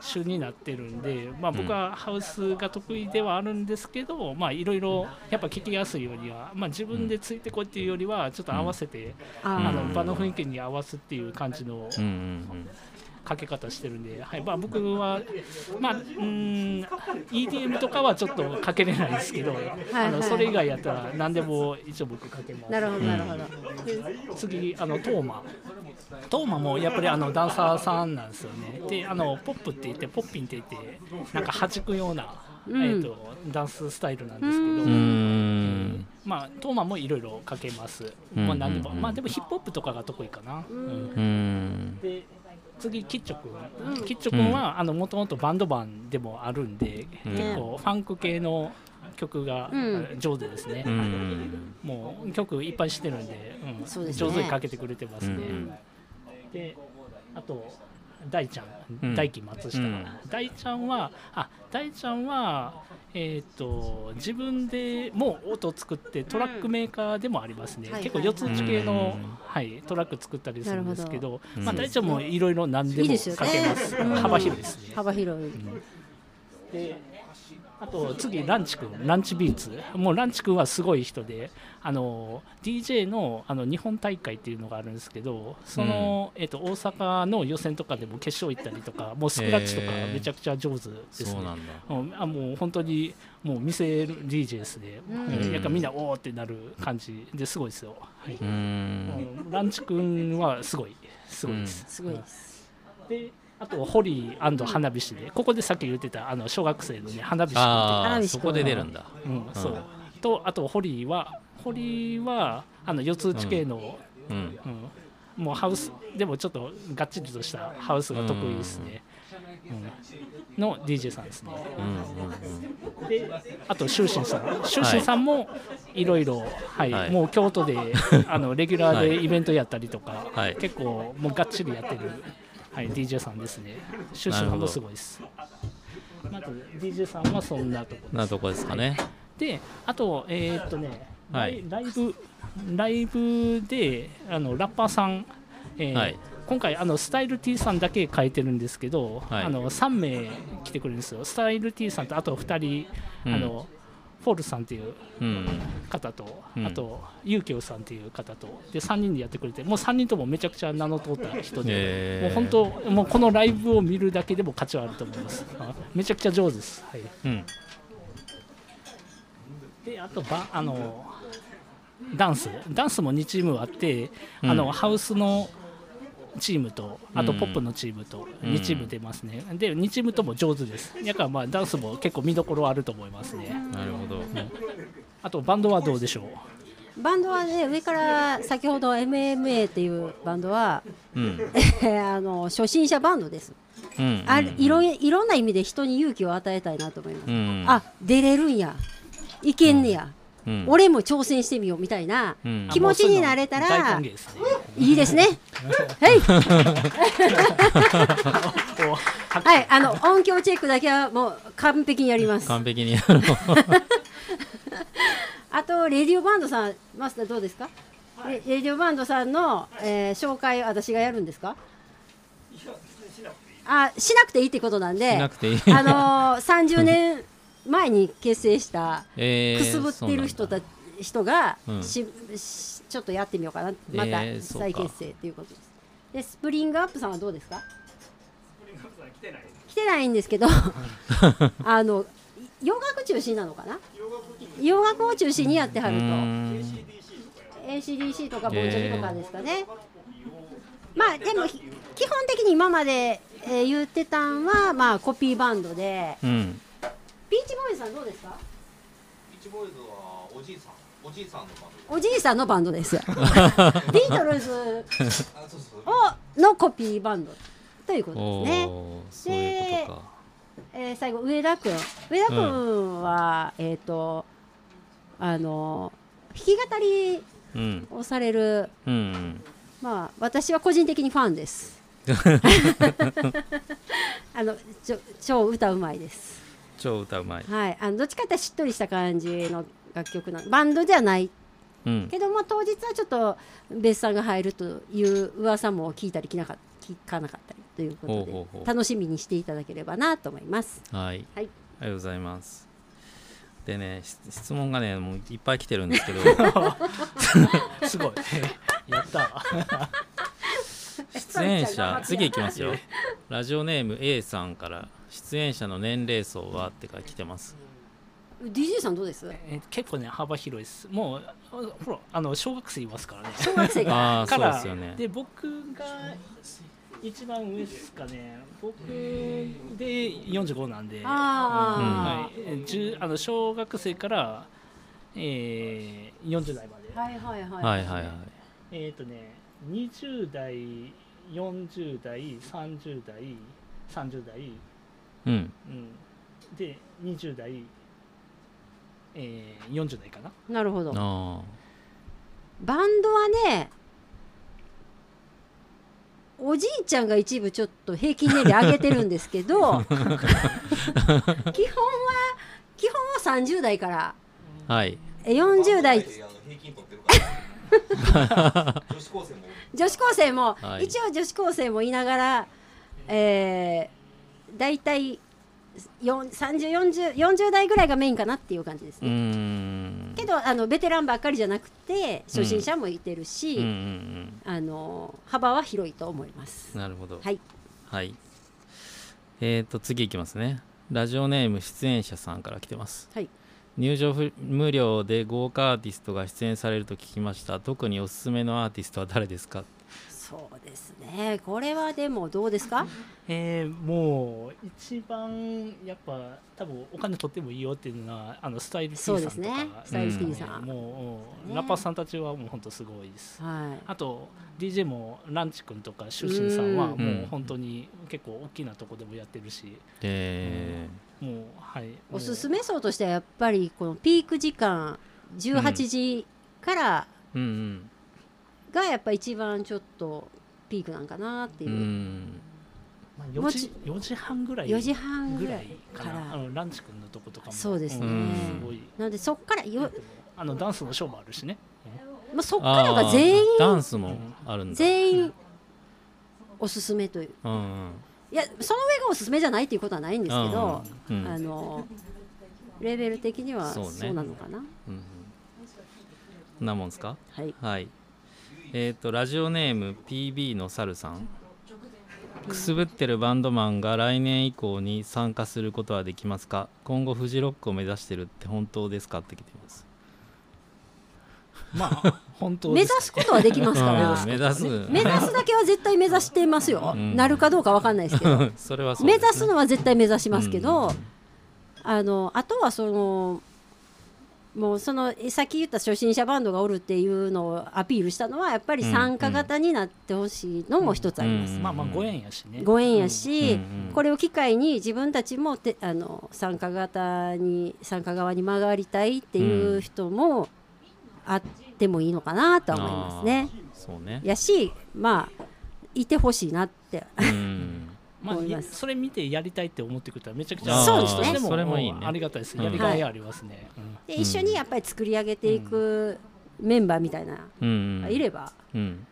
Speaker 2: 主になってるんで、まあ、僕はハウスが得意ではあるんですけど、まあいろいろやっぱ聞きやすいようには、まあ、自分でついてこいっていうよりはちょっと合わせて、
Speaker 3: あ
Speaker 2: あ
Speaker 3: ー。
Speaker 2: の場の雰囲気に合わすっていう感じの
Speaker 1: うんうん
Speaker 2: かけ方してるんで、はいまあ、僕は、まあ、うーん EDM とかはちょっとかけれないですけど、
Speaker 3: はい
Speaker 2: あのそれ以外やったら何でも一応僕かけます。
Speaker 3: なるほどなるほど、
Speaker 2: で次あのトーマ。トーマもやっぱりあのダンサーさんなんですよね。であのポップって言ってポッピンって言ってなんか弾くような
Speaker 3: うん。
Speaker 2: えー、とダンススタイルなんですけど、
Speaker 1: うーん。
Speaker 2: まあトーマもいろいろかけます、
Speaker 1: うん。
Speaker 2: まあ何でも
Speaker 1: うん。
Speaker 2: まあでもヒップホップとかが得意かな、うん。
Speaker 1: うーん。
Speaker 2: で次キッチョ君、
Speaker 3: うん。
Speaker 2: キッチョ君はあのもともとバンドマンでもあるんで、
Speaker 1: うん。
Speaker 2: 結構ファンク系の曲が
Speaker 3: うん。
Speaker 2: 上手ですね、
Speaker 1: うん。
Speaker 2: もう曲いっぱいしてるんで,、うん。
Speaker 3: ね。
Speaker 2: 上手にかけてくれてますね、
Speaker 1: うん。
Speaker 2: であと大ちゃ
Speaker 1: うん。
Speaker 2: ん大輝松下、
Speaker 1: うん。
Speaker 2: 大ちゃんはあ大ちゃんはえー、と自分でもう音を作ってトラックメーカーでもありますね、
Speaker 3: はい
Speaker 2: 結構四つ打ち系の、
Speaker 1: うん。
Speaker 2: はい、トラック作ったりするんですけどまあ、大ちゃんもいろいろ何でもかけます。
Speaker 3: うん。
Speaker 2: 幅広いですね。
Speaker 3: 幅広い。
Speaker 2: であと次ランチ君。ランチビーツ。もうランチ君はすごい人であの DJ のあの日本大会っていうのがあるんですけどその、えっと大阪の予選とかでも決勝行ったりとかもうスクラッチとかめちゃくちゃ上手ですね。
Speaker 1: そうなんだ。
Speaker 2: うん。あもう本当にもう見せる DJ ですね、
Speaker 3: うん。
Speaker 2: やっぱみんなおーってなる感じですごいですよ、はい、
Speaker 1: うーん。
Speaker 2: うん。ランチ君はすごいすごいです、
Speaker 3: すごいです。
Speaker 2: であとホリー花火師でここでさっき言ってたあの小学生のね花火師
Speaker 1: あそこで出るんだ。
Speaker 2: うん、そう。とあとホリーはホリーはあの四つ打ち系の、
Speaker 1: うん。
Speaker 2: うん。もうハウスでもちょっとがっちりとしたハウスが得意ですね、うん。の DJ さんですね。
Speaker 1: うんうん
Speaker 2: であと修心さん。修心さんもい。ろいろはい、
Speaker 1: はい。
Speaker 2: もう京都であのレギュラー
Speaker 1: はい
Speaker 2: でイベントやったりとか、
Speaker 1: はい。
Speaker 2: 結構もうがっちりやってる、はい、DJ さんですね。修心さんもすごいです。まず DJ さんはそんなとこ
Speaker 1: なとこですかね。
Speaker 2: であとえーっとね、
Speaker 1: はい。
Speaker 2: ライブライブであのラッパーさん、えー
Speaker 1: はい。
Speaker 2: 今回あのスタイル T さんだけ書いてるんですけど、
Speaker 1: はい。
Speaker 2: あの3名来てくれるんですよ。スタイル T さんとあと2人、
Speaker 1: うん。
Speaker 2: あのフォールさんっていう
Speaker 1: うん。
Speaker 2: 方と、
Speaker 1: うん。
Speaker 2: あとユーキョウさんっていう方とで3人でやってくれてもう3人ともめちゃくちゃ名の通った人で、
Speaker 1: へー。
Speaker 2: もう本当もうこのライブを見るだけでも価値はあると思います。あ めちゃくちゃ上手です、はい、
Speaker 1: うん。
Speaker 2: であとばあのダンス。ダンスも2チームあって、
Speaker 1: うん。
Speaker 2: あのハウスのチームとあと
Speaker 1: うん。
Speaker 2: ポップのチームと
Speaker 1: うん。
Speaker 2: 2チーム出ますね、で2チームとも上手です。だからまあダンスも結構見どころあると思いますね。
Speaker 1: なるほど。
Speaker 2: あとバンドはどうでしょう？
Speaker 3: バンドはね上から先ほど MMA っていうバンドは
Speaker 1: うん。
Speaker 3: あの初心者バンドです。
Speaker 1: うん。
Speaker 3: あるいろいろんな意味で人に勇気を与えたいなと思います。
Speaker 1: うん。
Speaker 3: あ出れるんや。いけんねや、
Speaker 1: うん
Speaker 3: 俺も挑戦してみようみたいな
Speaker 1: うん
Speaker 3: 気持ちになれたらいいですね。はい
Speaker 2: お
Speaker 3: はいあの音響チェックだけはもう完璧にやります。
Speaker 1: 完璧にやるの
Speaker 3: あとレディオバンドさんマスターどうですか？レレディオバンドさんの、えー紹介私がやるんですか？あしなくていいってことなんで、
Speaker 1: しなくていい
Speaker 3: あのー、30年前に結成した
Speaker 1: えー
Speaker 3: くすぶってる人た人が
Speaker 1: うん。
Speaker 3: し、しちょっとやってみようかな。また再結成ということです。でスプリングアップさんはどうですか？来てない。んですけど あの洋楽中心なのかな？洋楽を中心にやってはると。ACDC とかボンジョビとかですかね、まあでもひ基本的に今まで、えー言ってたんはまあコピーバンドで
Speaker 1: うん
Speaker 3: さんどうですか？
Speaker 4: ビーチボーイズはおじいさんおじいさんのバン
Speaker 3: おじいさんのバンドです。ビートルズ
Speaker 4: ドあそうそう
Speaker 3: をのコピーバンドということ
Speaker 1: お
Speaker 3: ですね、
Speaker 1: おそういうことか。
Speaker 3: えー最後上田君上田君は、えっ、とあの弾き語り
Speaker 1: うん。
Speaker 3: をされる
Speaker 1: うん。
Speaker 3: まあ私は個人的にファンです。あのちょ超歌うまいです
Speaker 1: 超歌うまい。
Speaker 3: はい。あのどっちかっていうとしっとりした感じの楽曲なバンドではない。
Speaker 1: うん。
Speaker 3: けども当日はちょっとベースさんが入るという噂も聞いたり聞なか聞かなかったりということで
Speaker 1: ほうほうほう。
Speaker 3: 楽しみにしていただければなと思います。
Speaker 1: はい、
Speaker 3: はい。
Speaker 1: ありがとうございます。でねし質問がねもういっぱい来てるんですけど。
Speaker 2: すごい。やった。
Speaker 1: 出演者次いきますよ。ラジオネーム A さんから出演者の年齢層はってか来てます。
Speaker 3: DJ さんどうです？
Speaker 2: え結構ね幅広いです。もうあほらあの小学生いますからね。
Speaker 3: 小学生が。
Speaker 1: ああ そう
Speaker 2: から
Speaker 1: ですよね。
Speaker 2: で僕が一番上ですかね。僕で45なんで、
Speaker 3: あ
Speaker 2: はい、あの小学生から、えー、40代まで、
Speaker 3: あ、はいはいはい。
Speaker 1: はいはいはい。
Speaker 2: えっ、とね20代40代30代30代、
Speaker 1: うん。
Speaker 2: うん、で20代、えー、40代かな。
Speaker 3: なるほど。
Speaker 1: あ
Speaker 3: バンドはねおじいちゃんが一部ちょっと平均年齢上げてるんですけど 基本は基本は30代から。
Speaker 1: あはい。
Speaker 3: え40代。
Speaker 4: 女子高生も。
Speaker 3: 女子高生も、
Speaker 1: はい。
Speaker 3: 一応女子高生もいながら、えー、大体3040代ぐらいがメインかなっていう感じですね。
Speaker 1: ん。
Speaker 3: けどあのベテランばっかりじゃなくて初心者もいてるし、
Speaker 1: うん。うん
Speaker 3: あの幅は広いと思います。
Speaker 1: うん。なるほど。
Speaker 3: はい、
Speaker 1: はい。えーと次いきますね。ラジオネーム出演者さんから来てます。
Speaker 3: はい、
Speaker 1: 入場ふ無料で豪華アーティストが出演されると聞きました。特におすすめのアーティストは誰ですか？
Speaker 3: そうですね。これはでもどうですか？
Speaker 2: えー、もう一番やっぱ多分お金取ってもいいよっていうのはあのスタイル T さんとか。
Speaker 3: ね。スタイル T さん。
Speaker 2: もう、
Speaker 3: ね。
Speaker 2: ラッパーさんたちはもう本当すごいです。
Speaker 3: はい。
Speaker 2: あと DJ もランチ君とか出身さんは
Speaker 3: うん。
Speaker 2: もう本当に結構大きなとこでもやってるし。
Speaker 1: え
Speaker 2: もうはい。
Speaker 3: おすす
Speaker 2: め
Speaker 3: め層としてはやっぱりこのピーク時間18時から
Speaker 1: ー、うん
Speaker 3: がやっぱ一番ちょっとピークなんかなって
Speaker 1: う。ん。う
Speaker 3: いう。
Speaker 1: ん
Speaker 2: 4時4時半ぐらい
Speaker 3: 4時半ぐらい
Speaker 2: か
Speaker 3: ら。
Speaker 2: のランチ君のとことかも。
Speaker 3: そうですね。
Speaker 2: ん。すごい
Speaker 3: なのでそっからよ、
Speaker 2: あのダンスのショーもあるしね。
Speaker 3: まあ、そっからが全員
Speaker 1: ダンスもあるんだ。
Speaker 3: 全員おすすめという。
Speaker 1: うんうん。
Speaker 3: いやその上がおすすめじゃないっていうことはないんですけど、
Speaker 1: うんうん。
Speaker 3: あのレベル的には
Speaker 1: そう
Speaker 3: なのかな、
Speaker 1: うんうん。なもんですか？
Speaker 3: はい。
Speaker 1: はいえっ、とラジオネーム PB のサルさん。くすぶってるバンドマンが来年以降に参加することはできますか？今後フジロックを目指してるって本当ですか？って来てます。
Speaker 2: まあ 本当
Speaker 3: 目指
Speaker 2: です
Speaker 3: すことはできますから、
Speaker 1: うん目指す。
Speaker 3: 目指すだけは絶対目指してますよ、
Speaker 1: うん。
Speaker 3: なるかどうかわかんないですけど。
Speaker 1: それはそう
Speaker 3: 目指すのは絶対目指しますけど、
Speaker 1: うん。
Speaker 3: あのあとはそのもうそのさっき言った初心者バンドがおるっていうのをアピールしたのはやっぱり参加型になってほしいのも一つあります、
Speaker 1: うん
Speaker 2: まあまあご縁やしね。
Speaker 3: ご縁やし、
Speaker 1: うんうん
Speaker 3: これを機会に自分たちもてあの参加型に参加側に曲がりたいっていう人もあってもいいのかなとは思いますね。
Speaker 1: そうね。
Speaker 3: やしまあいてほしいなって思います。
Speaker 2: それ見てやりたいって思ってくれたらめちゃくちゃ
Speaker 1: あー
Speaker 3: そうですね。
Speaker 1: それもいいね。
Speaker 2: ありがたいです
Speaker 1: うん。
Speaker 2: やりがいありますね、うん。
Speaker 3: で一緒にやっぱり作り上げていくメンバーみたいな
Speaker 1: うん。
Speaker 3: いれば
Speaker 1: うん。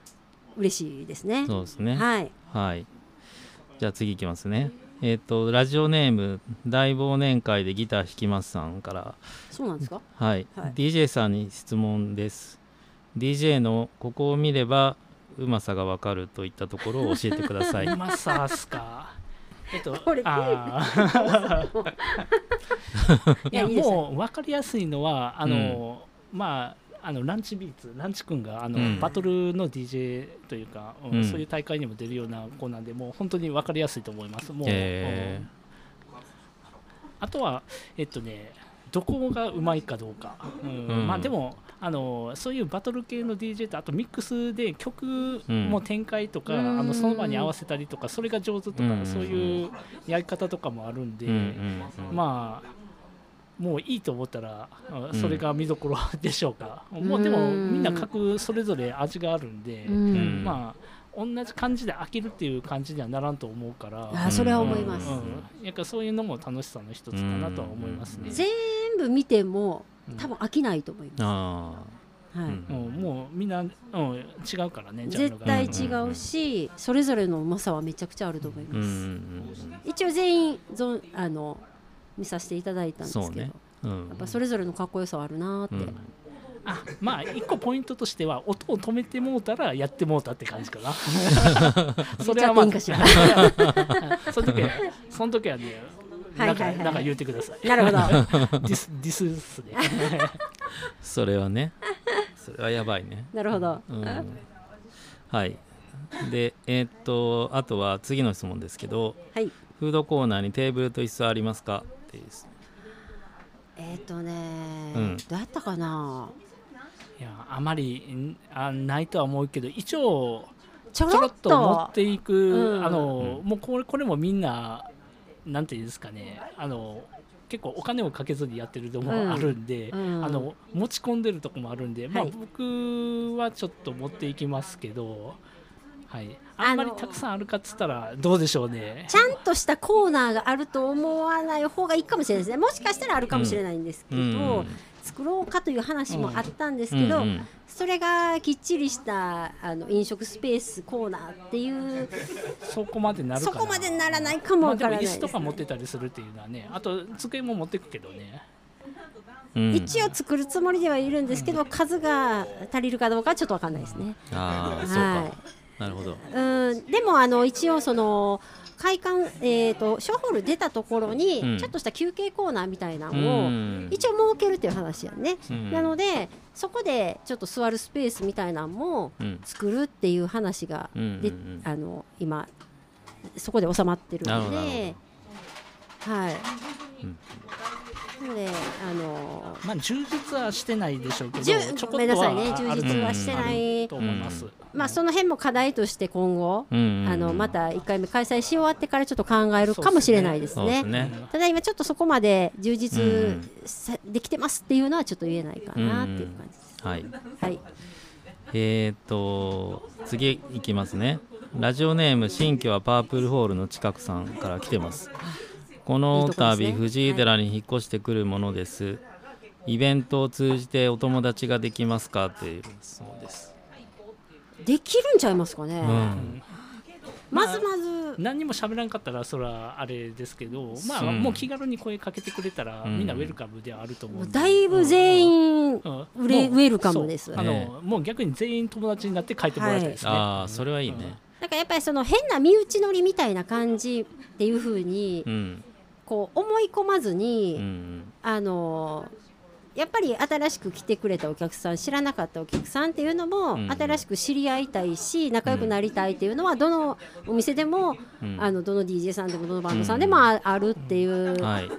Speaker 3: 嬉しいですね。
Speaker 1: そうですね。
Speaker 3: はい。
Speaker 1: はい。じゃあ次いきますね。えっ、と、ラジオネーム、大忘年会でギター弾きますさんから、
Speaker 3: そうなんですか？
Speaker 1: はい、
Speaker 3: はい。
Speaker 1: DJ さんに質問です。DJ のここを見ればうまさがわかるといったところを教えてください。
Speaker 2: うまさっすか？えっと
Speaker 3: これ
Speaker 2: あー。いやもう分かりやすいのはあの、まああのランチビーツランチ君があの、
Speaker 1: うん。
Speaker 2: バトルの DJ というか、うん
Speaker 1: うん。
Speaker 2: そういう大会にも出るような子なんでもう本当に分かりやすいと思います。もう、
Speaker 1: え
Speaker 2: うん。あとはえっとねどこがうまいかどうか、うん。
Speaker 1: うん。
Speaker 2: まあでもあのそういうバトル系の DJ とあとミックスで曲も展開とか、
Speaker 3: うん。
Speaker 2: あのその場に合わせたりとかそれが上手とか、
Speaker 1: うん。
Speaker 2: そういうやり方とかもあるんで、
Speaker 1: うんうんうん。
Speaker 2: まあもういいと思ったらそれが見どころでしょうか、もうでもみんな各それぞれ味があるんで、
Speaker 3: うん。
Speaker 2: まあ同じ感じで飽きるっていう感じにはならんと思うから。
Speaker 3: あそれは思います。
Speaker 2: うんやっぱそういうのも楽しさの一つかなとは思いますね。
Speaker 3: 全部見ても
Speaker 2: うん。
Speaker 3: 多分飽きないと思いま
Speaker 1: あ
Speaker 3: す。はい。
Speaker 1: うん。
Speaker 2: うん。もうみんな、うん、違うからね
Speaker 3: 絶
Speaker 2: が。
Speaker 3: 対違うし、それぞれのうまさはめちゃくちゃあると思い
Speaker 1: あ、うんう
Speaker 3: ます。
Speaker 1: ん。
Speaker 3: 一応全員ぞあの見させていただいたんですけど、
Speaker 1: ねうんうん、
Speaker 3: やっぱそれぞれのかっこよさはあるなーって。
Speaker 1: うん。
Speaker 2: あまあ一個ポイントとしては音を止めてもうたらやってもうたって感じかな。それはまあ その時はねなんか
Speaker 3: はいはいはい。
Speaker 2: なんか言ってください。
Speaker 3: なるほど。
Speaker 2: ディスディスっすね。
Speaker 1: それはね、それはやばいね。
Speaker 3: なるほど。
Speaker 1: うん、はい。でえーっとあとは次の質問ですけど
Speaker 3: はい。
Speaker 1: フードコーナーにテーブルと椅子はありますか？っていう
Speaker 3: えっ、とね、
Speaker 1: うん
Speaker 3: どうやったかな？い
Speaker 2: やあまりんあないとは思うけど一応
Speaker 3: ちょ
Speaker 2: ろっ
Speaker 3: ろっと
Speaker 2: と持っていく、
Speaker 3: うん。
Speaker 2: あの
Speaker 1: うん。
Speaker 2: もうこれこれもみんななんていうんですかねあの結構お金をかけずにやってるとこもあるんで、
Speaker 3: うん。
Speaker 2: あの持ち込んでるとこもあるんで、まあ
Speaker 3: はい
Speaker 2: 僕はちょっと持っていきますけど、はい、あんまりたくさんあるかっつったらどうでしょうね。
Speaker 3: ちゃんとしたコーナーがあると思わない方がいいかもしれないですね。もしかしたらあるかもしれないんですけど、
Speaker 1: うん
Speaker 3: 作ろうかという話もあったんですけど、
Speaker 1: うんうん。
Speaker 3: それがきっちりしたあの飲食スペースコーナーっていう
Speaker 2: そこまでなるかな。
Speaker 3: そこまでならないかも
Speaker 2: まあ、
Speaker 3: わからないです
Speaker 2: 子とか持ってたりするっていうのはねあと机も持ってくけどね。
Speaker 1: うん。
Speaker 3: 一応作るつもりではいるんですけど、数が足りるかどうかはちょっとわかんないですね。
Speaker 1: ああそうか、
Speaker 3: はい。
Speaker 1: なるほど。
Speaker 3: うん。でもあの一応その会館、えー、とショーホール出たところに、
Speaker 1: うん。
Speaker 3: ちょっとした休憩コーナーみたいな
Speaker 1: う
Speaker 3: のを、
Speaker 1: ん。
Speaker 3: 一応設けるっていう話やね、
Speaker 1: うん。
Speaker 3: なのでそこでちょっと座るスペースみたいなのも
Speaker 1: うん。
Speaker 3: 作るっていう話があの今そこで収まってるのではい、であの
Speaker 2: まあ充実はしてないでしょうけどちょ
Speaker 3: ごめんなさいね充実はしてない。
Speaker 2: と思います、
Speaker 3: まあその辺も課題として今後、あのまた1回目開催し終わってからちょっと考えるかもしれないですね。
Speaker 1: そうです。ね。
Speaker 3: ただ今ちょっとそこまで充
Speaker 1: う
Speaker 3: 実できてますっていうのはちょっと言えないかなっていう感じです。
Speaker 1: はい。
Speaker 3: はい。
Speaker 1: えー、っと次いきますね。ラジオネーム新居はパープルホールの近くさんから来てますこの度、
Speaker 3: ね。
Speaker 1: 藤井寺に引っ越してくるものです、イベントを通じてお友達ができますかという質問です、
Speaker 3: できるんちゃいますかね。
Speaker 1: うん。
Speaker 3: まず。まず
Speaker 2: 何にも喋らんかったらそれはあれですけどまあ、
Speaker 1: うん。
Speaker 2: もう気軽に声かけてくれたら、
Speaker 1: うん。
Speaker 2: みんなウェルカムではあると思う
Speaker 3: だいぶ全員
Speaker 2: うん。
Speaker 3: ウレ
Speaker 2: もう
Speaker 3: ウェルカムです。
Speaker 2: あ
Speaker 1: ね
Speaker 2: のもう逆に全員友達になって帰ってもらいたいですね、
Speaker 1: ああそれはいいね。
Speaker 3: なんかやっぱりその変な身内乗りみたいな感じっていう風に
Speaker 1: うん
Speaker 3: こう思い込まず
Speaker 1: うんう
Speaker 3: に、
Speaker 1: ん。
Speaker 3: あのやっぱり新しく来てくれたお客さん知らなかったお客さんっていうのも、
Speaker 1: うん
Speaker 3: 新しく知り合いたいし仲良くなりたいっていうのはどのお店でも、
Speaker 1: うん。
Speaker 3: あのどの DJ さんでもどのバンドさんでもあ,、あるっていう
Speaker 1: はい。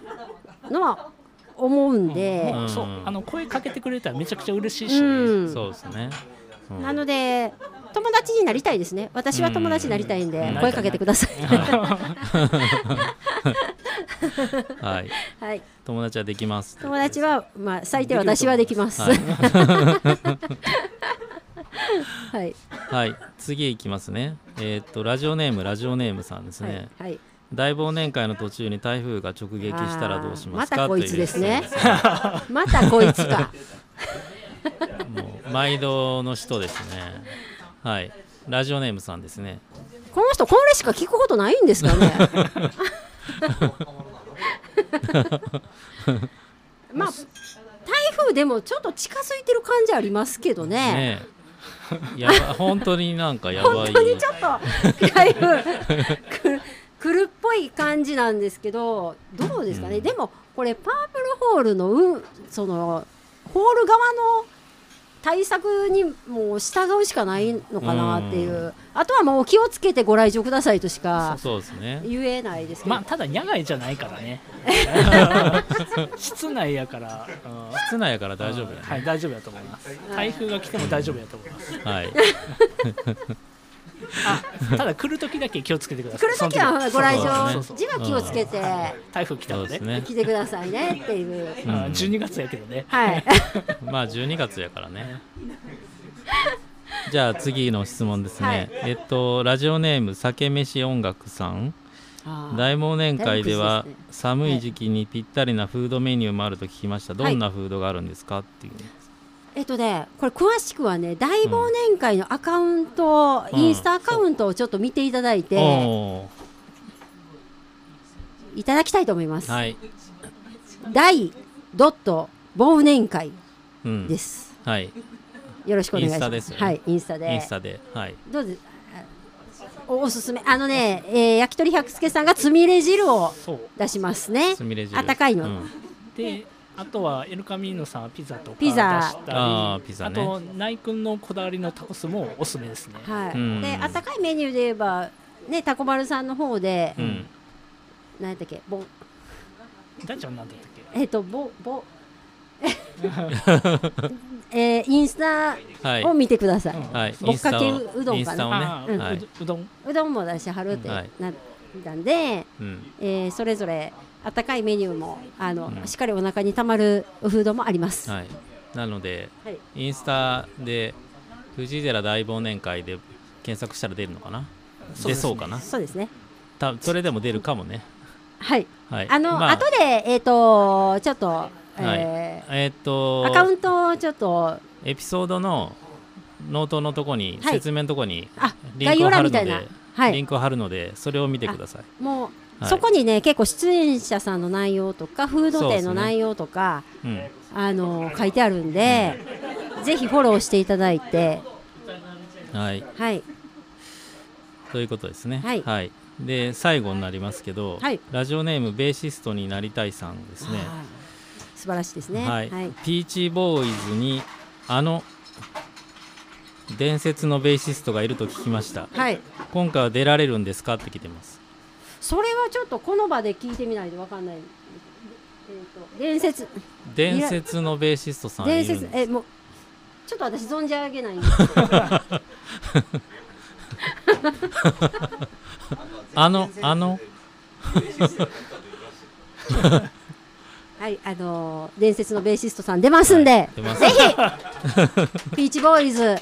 Speaker 3: のは思うんで、
Speaker 2: あの声かけてくれたらめちゃくちゃ嬉しいし、
Speaker 1: そうですね、うん。
Speaker 3: なので友達になりたいですね。私は友達になりたいんで、
Speaker 1: うん。
Speaker 3: 声かけてください、
Speaker 1: はい。
Speaker 3: はい、
Speaker 1: 友達はできます。
Speaker 3: 友達は、まあ、最低私はできます。
Speaker 1: はい。
Speaker 3: はい、
Speaker 1: はい。次いきますね。えーっとラジオネームラジオネームさんです
Speaker 3: はい。
Speaker 1: ね、
Speaker 3: はい、
Speaker 1: 大忘年会の途中に台風が直撃したらどうしますか？
Speaker 3: またこいつですね。またこいつか。
Speaker 1: もう毎度の人ですねはい。ラジオネームさんですね。
Speaker 3: この人、これしか聞くことないんですかね。まあ、台風でもちょっと近づいてる感じありますけどね。
Speaker 1: ねえ。やば本当になんかやばい。
Speaker 3: 本当にちょっと台風来る来るっぽい感じなんですけどどうですかね、
Speaker 1: うん。
Speaker 3: でもこれパープルホールの、うん、そのホール側の対策にもう従うしかないのかなっていう、
Speaker 1: うん。
Speaker 3: あとはもう気をつけてご来場くださいとしか
Speaker 1: そうですね。
Speaker 3: 言えないですけど、
Speaker 2: まあただ野外じゃないからね。室内やから、うん。
Speaker 1: 室内やから大丈夫やね。
Speaker 2: はい大丈夫だと思います。台風が来ても大丈夫だと思います。
Speaker 1: はい
Speaker 2: あただ来る時だけ気をつけてください。
Speaker 3: 来るときはご来場。時は気をつけて。
Speaker 2: 台風来たので
Speaker 1: ね。
Speaker 3: 来てくださいねっていう、
Speaker 1: うん。
Speaker 2: あ12月やけどね。
Speaker 3: はい。
Speaker 1: まあ12月やからね。じゃあ次の質問ですね、
Speaker 3: はい。
Speaker 1: えっとラジオネーム酒飯音楽さん。大忘年会では寒い時期にぴったりなフードメニューもあると聞きました、どんなフードがあるんですか？っていう、
Speaker 3: えっとね、これ詳しくはね大忘年会のアカウント、
Speaker 1: うん
Speaker 3: インスタアカウントをちょっと見ていただいて、
Speaker 1: お
Speaker 3: いただきたいと思います。
Speaker 1: ーはい、
Speaker 3: 大ドット忘年会
Speaker 1: うん、
Speaker 3: です。
Speaker 1: はい。
Speaker 3: よろしくお願いします。
Speaker 1: インスタですよね。
Speaker 3: はい、インスタで。
Speaker 1: インスタで。はい。
Speaker 3: どうぞ。あおおすすめ。あのね、えー焼き鳥百助さんがつみれ汁を出しますね。
Speaker 1: すみれ汁。
Speaker 3: あったかいの。
Speaker 1: うん。
Speaker 2: であとはエルカミーノさんはピザとか出
Speaker 3: ピザ。
Speaker 2: したり
Speaker 1: あーピザね。
Speaker 2: あと内君のこだわりのタコスもおすすめですね。
Speaker 3: はい、
Speaker 1: うん。
Speaker 3: であったかいメニューで言えばねタコ丸さんの方で、
Speaker 1: うん。
Speaker 3: 何やったっけボン
Speaker 2: 大ちゃんなんだったっけ？
Speaker 3: えっ、とボボえーインスタ
Speaker 1: はい。
Speaker 3: を見てください、
Speaker 2: うん。
Speaker 1: はい。
Speaker 3: ぼっかけうどんかな。
Speaker 1: インスタをね。はい。う
Speaker 2: うどん。
Speaker 3: うどんも出しはるって
Speaker 1: はい。
Speaker 3: なったんで、
Speaker 1: うん。
Speaker 3: えーそれぞれあったかいメニューもあの、
Speaker 1: うん。
Speaker 3: しっかりお腹にたまるフードもあります。
Speaker 1: はい。なので
Speaker 3: はい。
Speaker 1: インスタで藤井寺大忘年会で検索したら出るのかな？出そうかな？
Speaker 3: そうですね。
Speaker 1: たそれでも出るかもね。
Speaker 3: はい。
Speaker 1: はい。
Speaker 3: あの、
Speaker 1: ま
Speaker 3: 後でえっ、とちょっと、
Speaker 1: はい。
Speaker 3: え
Speaker 1: えーっと
Speaker 3: ーアカウントをちょっと。
Speaker 1: エピソードのノートのとこに、
Speaker 3: はい。
Speaker 1: 説明のとこに
Speaker 3: あ
Speaker 1: リン
Speaker 3: 概要
Speaker 1: クを貼るので、
Speaker 3: 欄みたいなはい。
Speaker 1: リンクを貼るのでそれを見てください。
Speaker 3: もう、
Speaker 1: はい。
Speaker 3: そこにね結構出演者さんの内容とかフード店の内容とか、
Speaker 1: うん。
Speaker 3: あの書いてあるんで、ぜひフォローしていただいて。
Speaker 1: はい。
Speaker 3: はい。
Speaker 1: ということですね。
Speaker 3: はい。
Speaker 1: で最後になりますけど、
Speaker 3: はい。
Speaker 1: ラジオネームベーシストになりたいさんですね。
Speaker 3: はい素晴らしいですね。
Speaker 1: はい、
Speaker 3: はい。
Speaker 1: ピーチボーイズにあの伝説のベーシストがいると聞きました。
Speaker 3: はい。
Speaker 1: 今回は出られるんですか？って聞いてます
Speaker 3: それはちょっとこの場で聞いてみないとわかんない。えー、と伝説。
Speaker 1: 伝説のベーシストさん
Speaker 3: 伝説えもうちょっと私存じ上げないんですけど。
Speaker 1: あのあの
Speaker 3: はいあのー伝説のベーシストさん出ますんで、
Speaker 1: 出ます。
Speaker 3: ぜひ。ピーチボーイズ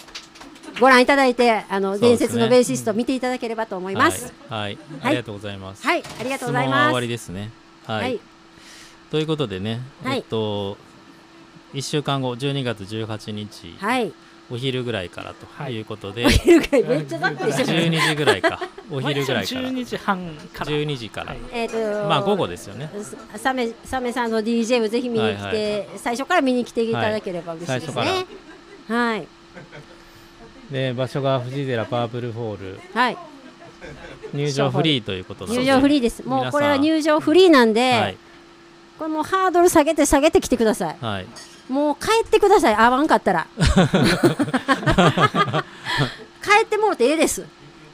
Speaker 3: ご覧いただいてあの、
Speaker 1: ね。
Speaker 3: 伝説のベーシスト見ていただければと思います。
Speaker 1: はい、はい、ありがとうございます、
Speaker 3: はい、ありがとうござい
Speaker 1: 質問は終わ
Speaker 3: ます。
Speaker 1: りですね。はい、
Speaker 3: はい、
Speaker 1: ということでね、
Speaker 3: はい。
Speaker 1: えっと1週間後12月18日、
Speaker 3: はい、
Speaker 1: お昼ぐらいからとい。うことで、
Speaker 3: お昼ぐらいめっちゃざっくりしてます。
Speaker 1: 12時ぐらいか。お昼ぐらいから。
Speaker 2: 12時半から。
Speaker 1: 12時から、
Speaker 2: はい。
Speaker 3: えっ、と
Speaker 1: まあ午後ですよね。
Speaker 3: サメサメさんの DJ をぜひ見に来て、
Speaker 1: はい
Speaker 3: 最初から見に来ていただければ嬉しいです
Speaker 1: はい
Speaker 3: ね。はい、
Speaker 1: で場所が藤寺パープルホール
Speaker 3: はい、
Speaker 1: 入場フリーということなので
Speaker 3: 入場フリーです。もうこれは入場フリーなんで、
Speaker 1: はい
Speaker 3: これもうハードル下げて下げて来てください。
Speaker 1: はい
Speaker 3: もう帰ってください、合わんかったら。帰ってもろてええです。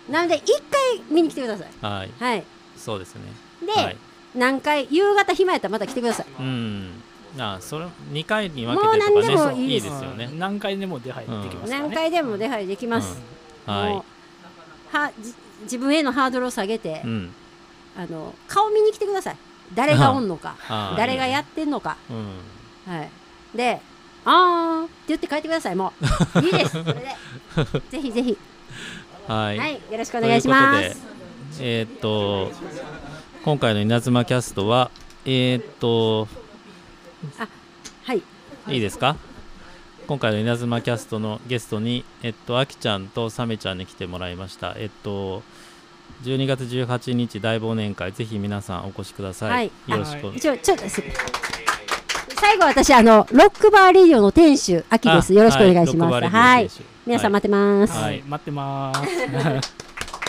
Speaker 3: なので、一回見に来てください。
Speaker 1: はい
Speaker 3: はい。
Speaker 1: そうですね
Speaker 3: で、
Speaker 1: はい
Speaker 3: 何回、夕方暇やったらまた来てください。
Speaker 1: うんあそれ2回に分け
Speaker 3: もう
Speaker 1: てとか
Speaker 3: 何でも
Speaker 1: ねいい
Speaker 3: いいです
Speaker 1: よね。
Speaker 2: 何回でも出入りできますから
Speaker 3: 何
Speaker 2: ね、
Speaker 3: 回でも出入りできます。
Speaker 1: うんはい。
Speaker 3: もうはじ自分へのハードルを下げて、
Speaker 1: うん。
Speaker 3: あの顔見に来てください。誰がおんのか。誰がやってんのか。
Speaker 1: うん。
Speaker 3: はい。で、あーって言って帰ってください。もう。いいです。それで、ぜひぜひ、
Speaker 1: はい、
Speaker 3: はい、よろしくお願いしま。
Speaker 1: ということでえーっと今回の稲妻キャストはえーっと
Speaker 3: はい、
Speaker 1: いいですか？今回の稲妻キャストのゲストにえっとあきちゃんとサメちゃんに来てもらいました。えっと12月18日大忘年会ぜひ皆さんお越しください、
Speaker 3: はい。
Speaker 1: よろしくお願いし
Speaker 3: ちょちょっとす最後私あのロックバーレディオの店主秋です。よろしくお願いします。はい、皆さん待ってます。
Speaker 1: はい。
Speaker 2: はい、待ってます